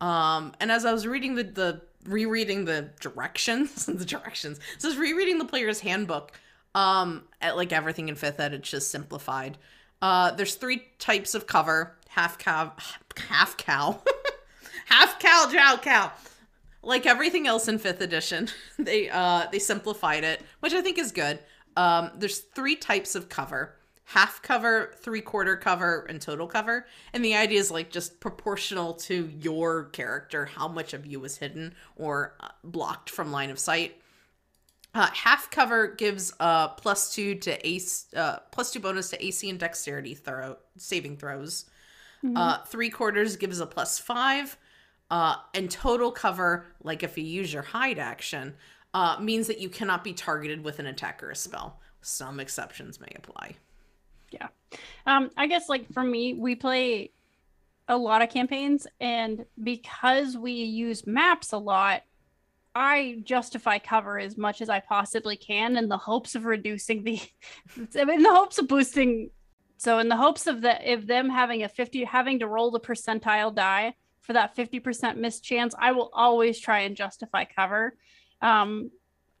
Um, and as I was reading the, the rereading the directions, the directions, so I was rereading the player's handbook. Um, at like everything in fifth ed, it's just simplified. Uh, there's three types of cover: half cow, half cow, half cow, jow cow. Like everything else in fifth edition, they uh they simplified it, which I think is good. Um, there's three types of cover half cover, three quarter cover, and total cover. And the idea is like just proportional to your character, how much of you is hidden or uh, blocked from line of sight. Uh, half cover gives uh plus two to ace, uh, plus two bonus to AC and dexterity throw saving throws. Uh, three quarters gives a plus five. Uh, and total cover, like if you use your hide action, uh, means that you cannot be targeted with an attack or a spell. Some exceptions may apply. Yeah. Um, I guess like for me, we play a lot of campaigns, and because we use maps a lot, I justify cover as much as I possibly can in the hopes of reducing the in the hopes of boosting so in the hopes of the of them having a 50 having to roll the percentile die for that 50% miss chance, I will always try and justify cover. Um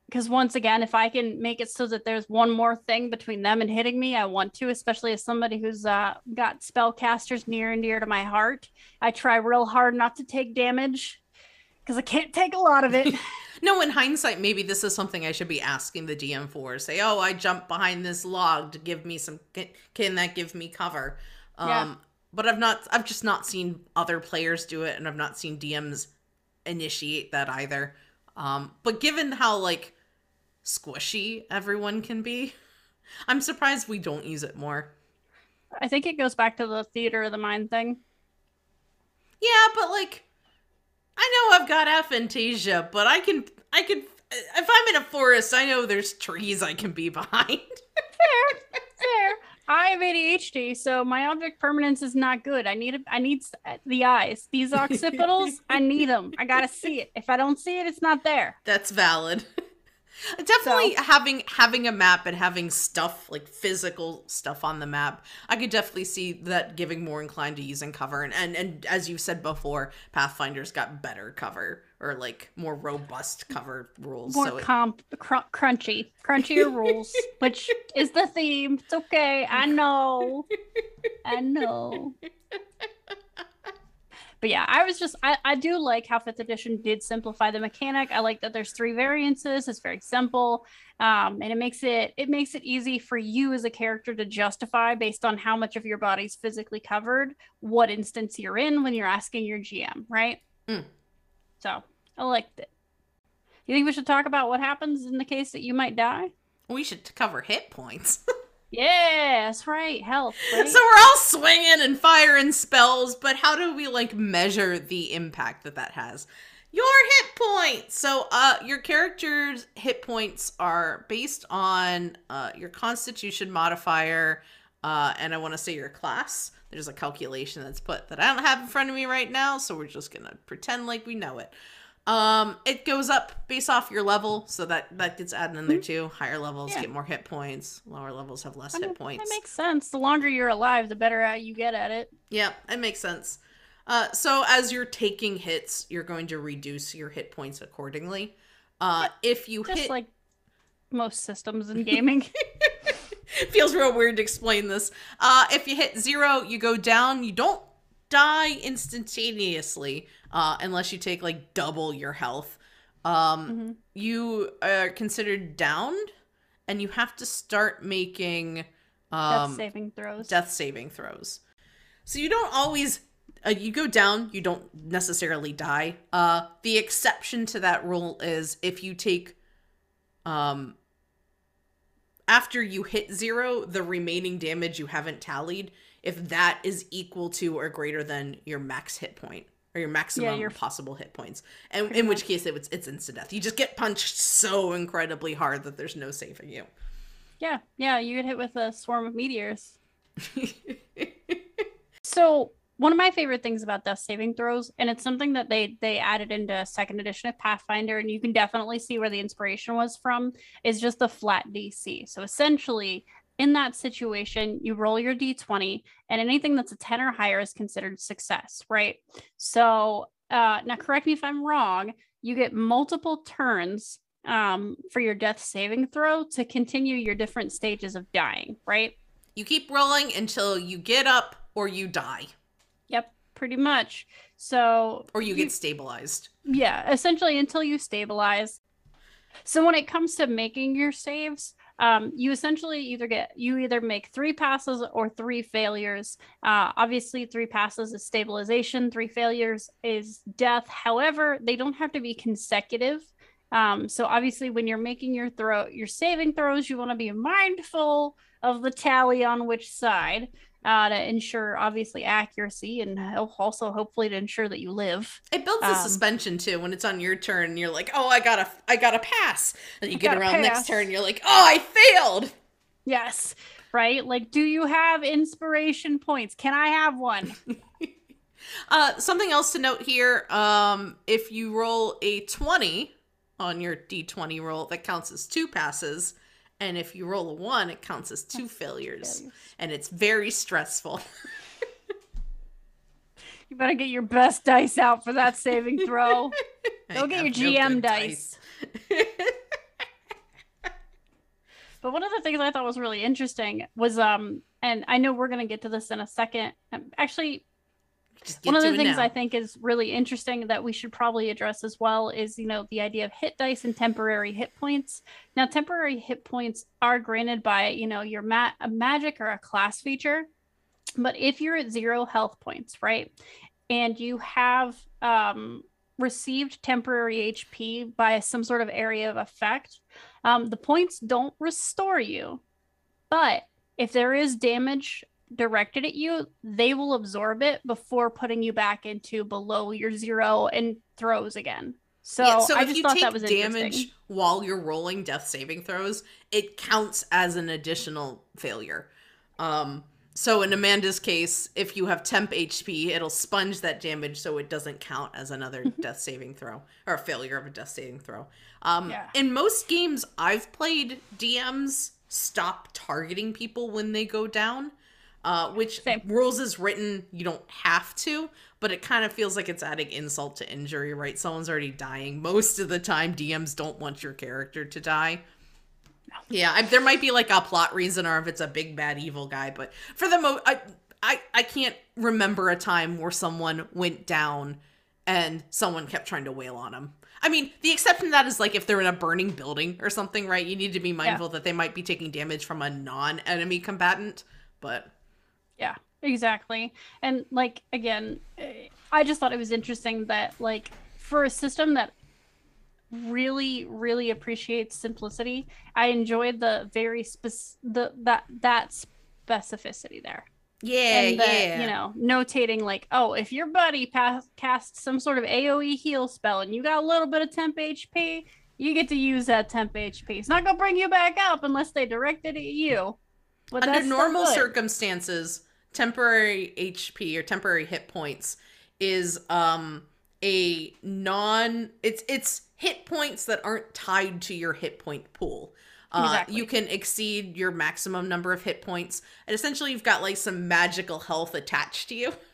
because once again, if I can make it so that there's one more thing between them and hitting me, I want to, especially as somebody who's uh, got spellcasters near and dear to my heart. I try real hard not to take damage because I can't take a lot of it. No, in hindsight, maybe this is something I should be asking the DM for. Say, oh, I jumped behind this log to give me some. Can, can that give me cover? Um, Yeah. But I've not. I've just not seen other players do it, and I've not seen DMs initiate that either. Um, but given how like squishy everyone can be. I'm surprised we don't use it more. I think it goes back to the theater of the mind thing. Yeah, but like I know I've got aphantasia, but I can I can if I'm in a forest, I know there's trees I can be behind. fair, fair. I have ADHD, so my object permanence is not good. I need I need the eyes. These occipitals, I need them. I gotta see it. If I don't see it, it's not there. That's valid. definitely so. having having a map and having stuff like physical stuff on the map i could definitely see that giving more inclined to using cover. And and, and as you said before pathfinder's got better cover or like more robust cover rules more so comp cr- crunchy crunchier rules which is the theme. It's okay. I know. I know but yeah, I was just I, I do like how fifth edition did simplify the mechanic. I like that there's three variances. It's very simple. Um, and it makes it it makes it easy for you as a character to justify based on how much of your body's physically covered, what instance you're in when you're asking your GM, right? Mm. So I liked it. You think we should talk about what happens in the case that you might die? We should cover hit points. Yeah, that's right. Health. Right? So we're all swinging and firing spells, but how do we like measure the impact that that has? Your hit points. So, uh, your character's hit points are based on uh your Constitution modifier, uh, and I want to say your class. There's a calculation that's put that I don't have in front of me right now, so we're just gonna pretend like we know it. Um, it goes up based off your level, so that that gets added in there mm-hmm. too. Higher levels yeah. get more hit points. Lower levels have less I mean, hit points. That makes sense. The longer you're alive, the better at you get at it. Yeah, it makes sense. Uh, so as you're taking hits, you're going to reduce your hit points accordingly. Uh, yeah, if you just hit like most systems in gaming. Feels real weird to explain this. Uh, if you hit zero, you go down. You don't die instantaneously uh, unless you take like double your health. Um, mm-hmm. You are considered downed, and you have to start making um, death saving throws. Death saving throws. So you don't always. Uh, you go down, you don't necessarily die. Uh, the exception to that rule is if you take, um, after you hit zero, the remaining damage you haven't tallied, if that is equal to or greater than your max hit point or your maximum yeah, your possible hit points. And in much. which case it was it's instant death. You just get punched so incredibly hard that there's no saving you. Yeah, yeah, you get hit with a swarm of meteors. so one of my favorite things about death saving throws, and it's something that they they added into second edition of Pathfinder, and you can definitely see where the inspiration was from, is just the flat DC. So essentially, in that situation, you roll your d20, and anything that's a 10 or higher is considered success, right? So, uh, now correct me if I'm wrong, you get multiple turns um, for your death saving throw to continue your different stages of dying, right? You keep rolling until you get up or you die. Yep, pretty much. So, or you, you get stabilized. Yeah, essentially until you stabilize. So, when it comes to making your saves, um, you essentially either get you either make three passes or three failures. Uh, obviously, three passes is stabilization, three failures is death. However, they don't have to be consecutive. Um, so obviously, when you're making your throw, your saving throws, you want to be mindful of the tally on which side uh, to ensure obviously accuracy and also hopefully to ensure that you live. It builds um, a suspension too when it's on your turn. And you're like, oh, I got a, I got a pass. And you I get around next turn, you're like, oh, I failed. Yes, right. Like, do you have inspiration points? Can I have one? uh, something else to note here: um, if you roll a twenty on your d20 roll, that counts as two passes. And if you roll a one, it counts as two failures. failures. And it's very stressful. you better get your best dice out for that saving throw. Go get your GM no dice. dice. but one of the things I thought was really interesting was um and I know we're going to get to this in a second. Um, actually, one of the things now. I think is really interesting that we should probably address as well is, you know, the idea of hit dice and temporary hit points. Now, temporary hit points are granted by, you know, your ma- a magic or a class feature. But if you're at zero health points, right, and you have um, received temporary HP by some sort of area of effect, um, the points don't restore you. But if there is damage directed at you, they will absorb it before putting you back into below your zero and throws again. So, Yeah, so I if just you thought take that was damage while you're rolling death saving throws, it counts as an additional failure. Um, so in Amanda's case, if you have temp HP, it'll sponge that damage so it doesn't count as another death saving throw or a failure of a death saving throw. Um, Yeah. In most games I've played, DMs stop targeting people when they go down. Uh, which Same. rules is written you don't have to, but it kind of feels like it's adding insult to injury, right? Someone's already dying. Most of the time, DMs don't want your character to die. Yeah, I, there might be like a plot reason, or if it's a big bad evil guy, but for the most, I, I I can't remember a time where someone went down and someone kept trying to wail on them. I mean, the exception to that is like if they're in a burning building or something, right? You need to be mindful that they might be taking damage from a non-enemy combatant, but Yeah, exactly. And like again, eh, I just thought it was interesting that like for a system that really really appreciates simplicity, I enjoyed the very spec the that that specificity there. yeah, and that, yeah, you know, notating like, oh, if your buddy pass, casts some sort of AoE heal spell and you got a little bit of temp HP, you get to use that temp HP. It's not gonna bring you back up unless they direct it at you. But under normal circumstances temporary hp or temporary hit points is um a non it's it's hit points that aren't tied to your hit point pool uh, Exactly. you can exceed your maximum number of hit points and essentially you've got like some magical health attached to you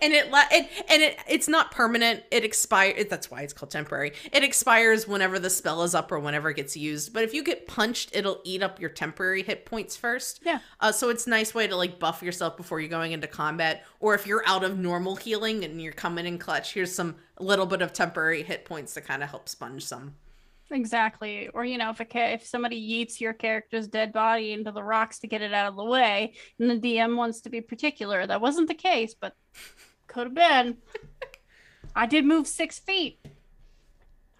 and it, it and it it's not permanent. It expires that's why it's called temporary. It expires whenever the spell is up or whenever it gets used. But if you get punched it'll eat up your temporary hit points first. Yeah. uh, so it's a nice way to like buff yourself before you're going into combat. Or if you're out of normal healing and you're coming in clutch here's some little bit of temporary hit points to kind of help sponge some Exactly. Or you know, if a ca- if somebody yeets your character's dead body into the rocks to get it out of the way, and the DM wants to be particular, that wasn't the case, but could have been. I did move six feet.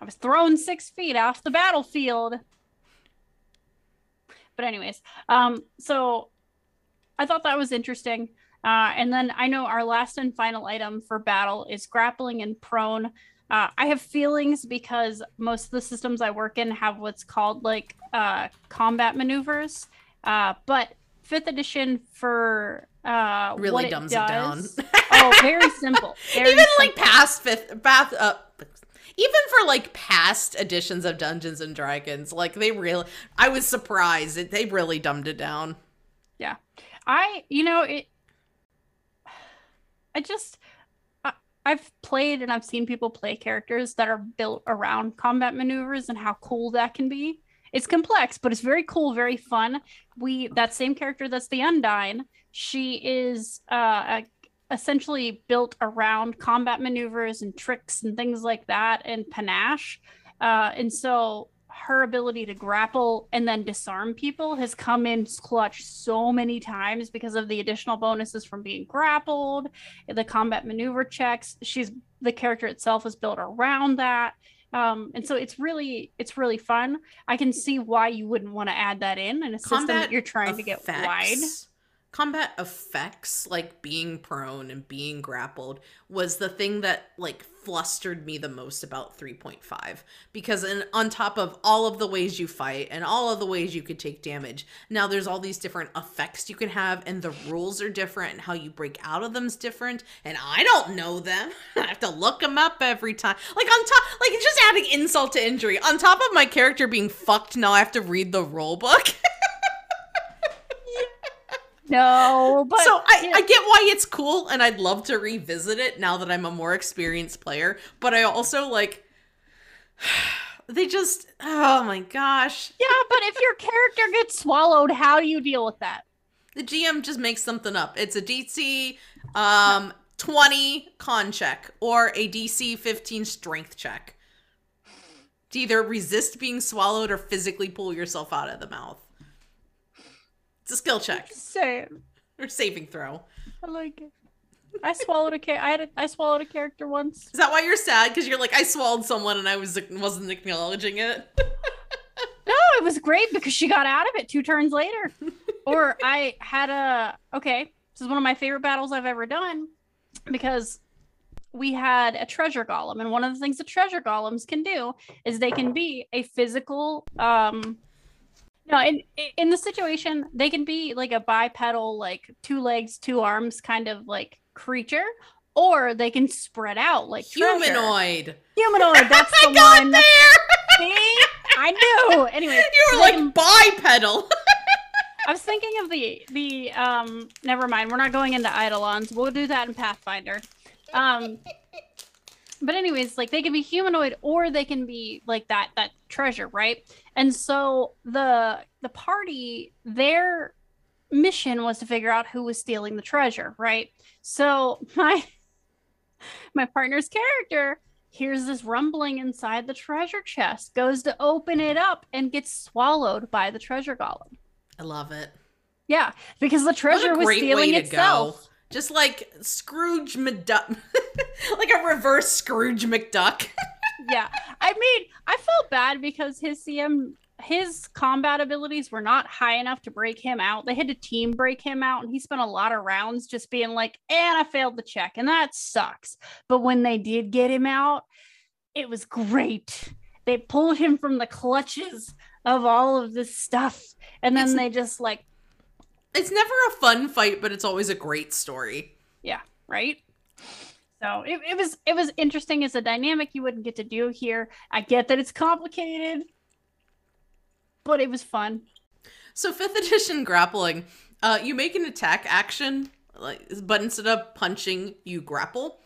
I was thrown six feet off the battlefield. But anyways, um, so I thought that was interesting. Uh, and then I know our last and final item for battle is grappling and prone. Uh, I have feelings because most of the systems I work in have what's called like uh, combat maneuvers. Uh, but fifth edition for uh, Really what it dumbs it down. oh, very simple. Very even like past fifth bath uh even for like past editions of Dungeons and Dragons, like they really I was surprised that they really dumbed it down. Yeah, I, you know, it. I just, I've played and I've seen people play characters that are built around combat maneuvers and how cool that can be. It's complex, but it's very cool, very fun. We that same character that's the Undine. She is uh, essentially built around combat maneuvers and tricks and things like that, and panache. Uh, and so her ability to grapple and then disarm people has come in clutch so many times because of the additional bonuses from being grappled, the combat maneuver checks. She's the character itself is built around that. Um, and so it's really it's really fun. I can see why you wouldn't want to add that in in a system that you're trying to get wide. Combat effects like being prone and being grappled was the thing that like flustered me the most about 3.5 because in, on top of all of the ways you fight and all of the ways you could take damage now there's all these different effects you can have and the rules are different and how you break out of them's different. And i don't know them. I have to look them up every time like on top like just adding insult to injury. On top of my character being fucked now i have to read the rule book No, but so I. I get why it's cool and I'd love to revisit it now that I'm a more experienced player, but I also like they just oh my gosh. yeah, but if your character gets swallowed, how do you deal with that? The GM just makes something up. It's a DC um 20 con check or a DC 15 strength check. To either resist being swallowed or physically pull yourself out of the mouth. It's a skill check Same. or saving throw. I like it. I swallowed a char- I had a, I swallowed a character once. Is that why you're sad? Because you're like, I swallowed someone and I was wasn't acknowledging it. No, it was great because she got out of it two turns later. or I had a okay. This is one of my favorite battles I've ever done because we had a treasure golem, and one of the things that treasure golems can do is they can be a physical. um no, in in the situation, they can be like a bipedal, like two legs, two arms, kind of like creature, or they can spread out like treasure. Humanoid. Humanoid. That's the I got one. there. See, I knew. Anyway, You were like can- bipedal. I was thinking of the the um. Never mind. We're not going into Eidolons. We'll do that in Pathfinder. Um. But anyways, like they can be humanoid or they can be like that that treasure, right? And so the the party their mission was to figure out who was stealing the treasure, right? So my my partner's character hears this rumbling inside the treasure chest, goes to open it up and gets swallowed by the treasure golem. I love it. Yeah, because the treasure was stealing itself. go. Just like Scrooge McDuck, like a reverse Scrooge McDuck. yeah, I mean, I felt bad because his CM, his combat abilities were not high enough to break him out. They had to team break him out, and he spent a lot of rounds just being like, "And I failed the check," and that sucks. But when they did get him out, it was great. They pulled him from the clutches of all of this stuff, and then It's- they just like, It's never a fun fight, but it's always a great story. yeah, right. So it, it was it was interesting as a dynamic you wouldn't get to do here. I get that it's complicated, but it was fun. So fifth edition grappling, uh, you make an attack action, like, but instead of punching, you grapple.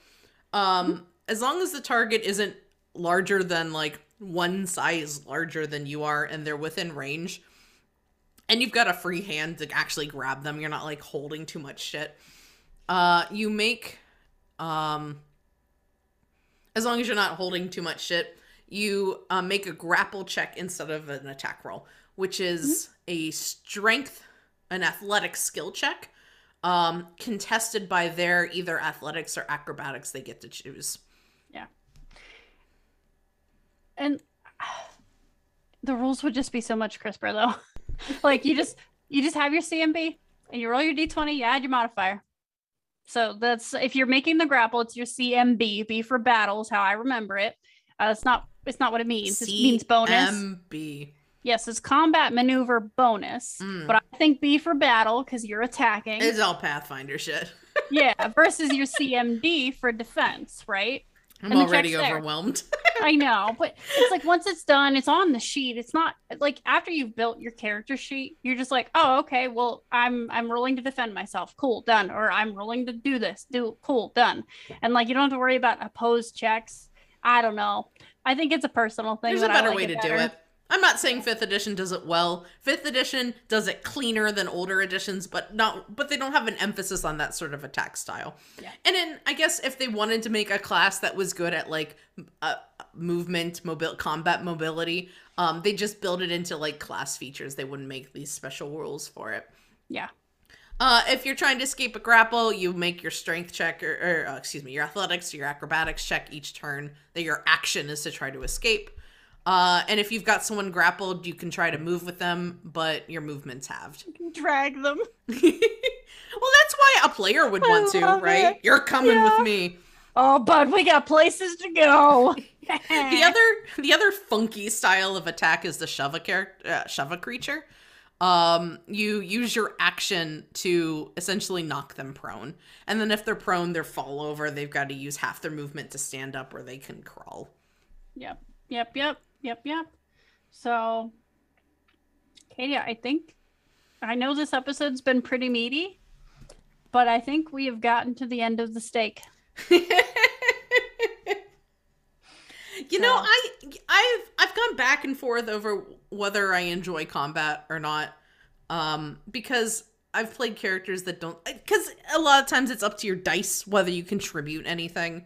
Um, as long as the target isn't larger than like one size larger than you are, and they're within range, and you've got a free hand to actually grab them, you're not like holding too much shit. Uh, you make, um, as long as you're not holding too much shit, you uh, make a grapple check instead of an attack roll, which is a strength, an athletic skill check, um, contested by their either athletics or acrobatics they get to choose. Yeah. And the rules would just be so much crisper though. like you just you just have your CMB and you roll your D20, you add your modifier. So that's if you're making the grapple, it's your CMB, B for battles, how I remember it. Uh, it's not it's not what it means. It means bonus. CMB. Yes, it's combat maneuver bonus, Mm. but I think B for battle because you're attacking. It's all Pathfinder shit. yeah, versus your CMD for defense, right? I'm already overwhelmed. I know, but it's like once it's done, it's on the sheet. It's not like after you've built your character sheet, you're just like, oh, okay, well, I'm I'm rolling to defend myself. Cool, done. Or I'm rolling to do this. Do cool, done. And like you don't have to worry about opposed checks. I don't know. I think it's a personal thing. There's a better like way to better. do it. I'm not saying fifth edition does it well. Fifth edition does it cleaner than older editions, but not but they don't have an emphasis on that sort of attack style. Yeah. And then I guess if they wanted to make a class that was good at like uh, movement, mobile combat mobility, um, they just build it into like class features. They wouldn't make these special rules for it. Yeah. Uh, if you're trying to escape a grapple, you make your strength check or, or uh, excuse me, your athletics, your acrobatics check each turn. That your action is to try to escape. Uh, and if you've got someone grappled, you can try to move with them, but your movement's halved. Drag them. well, that's why a player would want to, love right? You're coming Yeah. with me. Oh, bud, we got places to go. The other, the other funky style of attack is the shove a character, uh, shove a creature. Um, you use your action to essentially knock them prone, and then if they're prone, they're fall over. They've got to use half their movement to stand up, or they can crawl. Yep, yep, yep, yep, yep. So, Katie, I think I know this episode's been pretty meaty, but I think we have gotten to the end of the steak. You know, I I've I've gone back and forth over whether I enjoy combat or not. Um because I've played characters that don't cuz a lot of times it's up to your dice whether you contribute anything.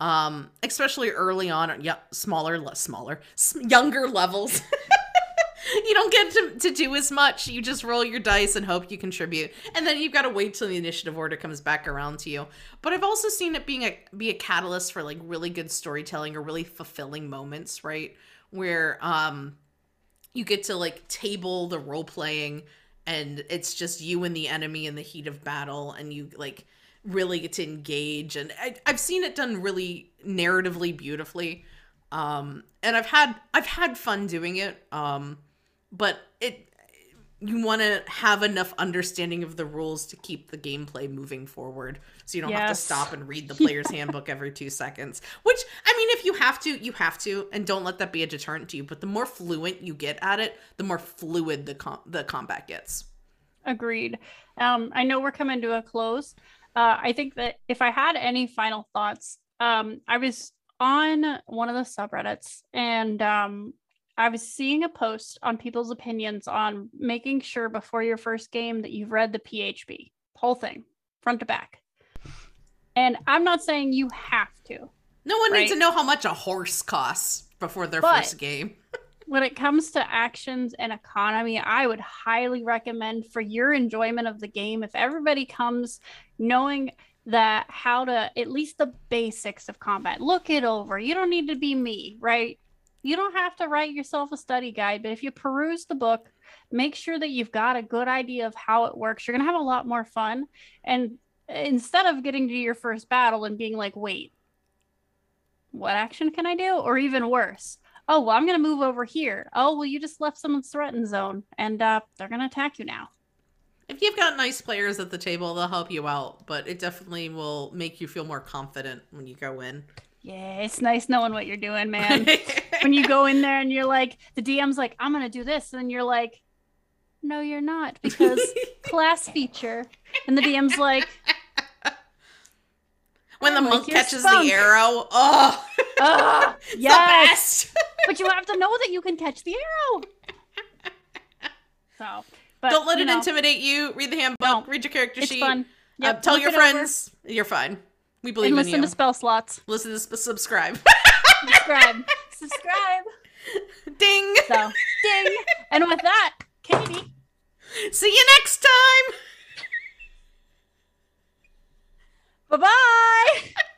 Um especially early on yeah, smaller less smaller, younger levels. you don't get to, to do as much. You just roll your dice and hope you contribute, and then you've got to wait till the initiative order comes back around to you. But I've also seen it being a be a catalyst for like really good storytelling or really fulfilling moments, right? Where um you get to like table the role playing and it's just you and the enemy in the heat of battle and you like really get to engage and I, i've seen it done really narratively beautifully. Um and i've had i've had fun doing it um but it you want to have enough understanding of the rules to keep the gameplay moving forward. So you don't have to stop and read the player's handbook every two seconds which i mean if you have to you have to and don't let that be a deterrent to you but the more fluent you get at it the more fluid the com- the combat gets. Agreed. Um, I know we're coming to a close. Uh, I think that if I had any final thoughts, um, I was on one of the subreddits and um, I was seeing a post on people's opinions on making sure before your first game that you've read the PHB, whole thing, front to back. And I'm not saying you have to. no one needs to know how much a horse costs before their But- first game when it comes to actions and economy, I would highly recommend for your enjoyment of the game if everybody comes knowing that how to at least the basics of combat. Look it over. You don't need to be me, right? You don't have to write yourself a study guide, but if you peruse the book, make sure that you've got a good idea of how it works. You're going to have a lot more fun and instead of getting to your first battle and being like, "Wait, what action can I do?" or even worse, oh well i'm gonna move over here. Oh well you just left someone's threatened zone and uh they're gonna attack you now. If you've got nice players at the table they'll help you out but it definitely will make you feel more confident when you go in. Yeah it's nice knowing what you're doing man. When you go in there and you're like the dm's like i'm gonna do this and then you're like no you're not because class feature. And the dm's like when the like monk catches spunk. the arrow oh it's yes. the best. But you have to know that you can catch the arrow. So but don't let it know, intimidate you. Read the handbook Don't. read your character it's sheet. fun. Uh, Yep, tell your it over. friends. You're fine. We believe and in you. listen to spell slots. Listen to sp- subscribe. Subscribe. Subscribe. Ding. So ding. And with that, Katie, see you next time bye bye.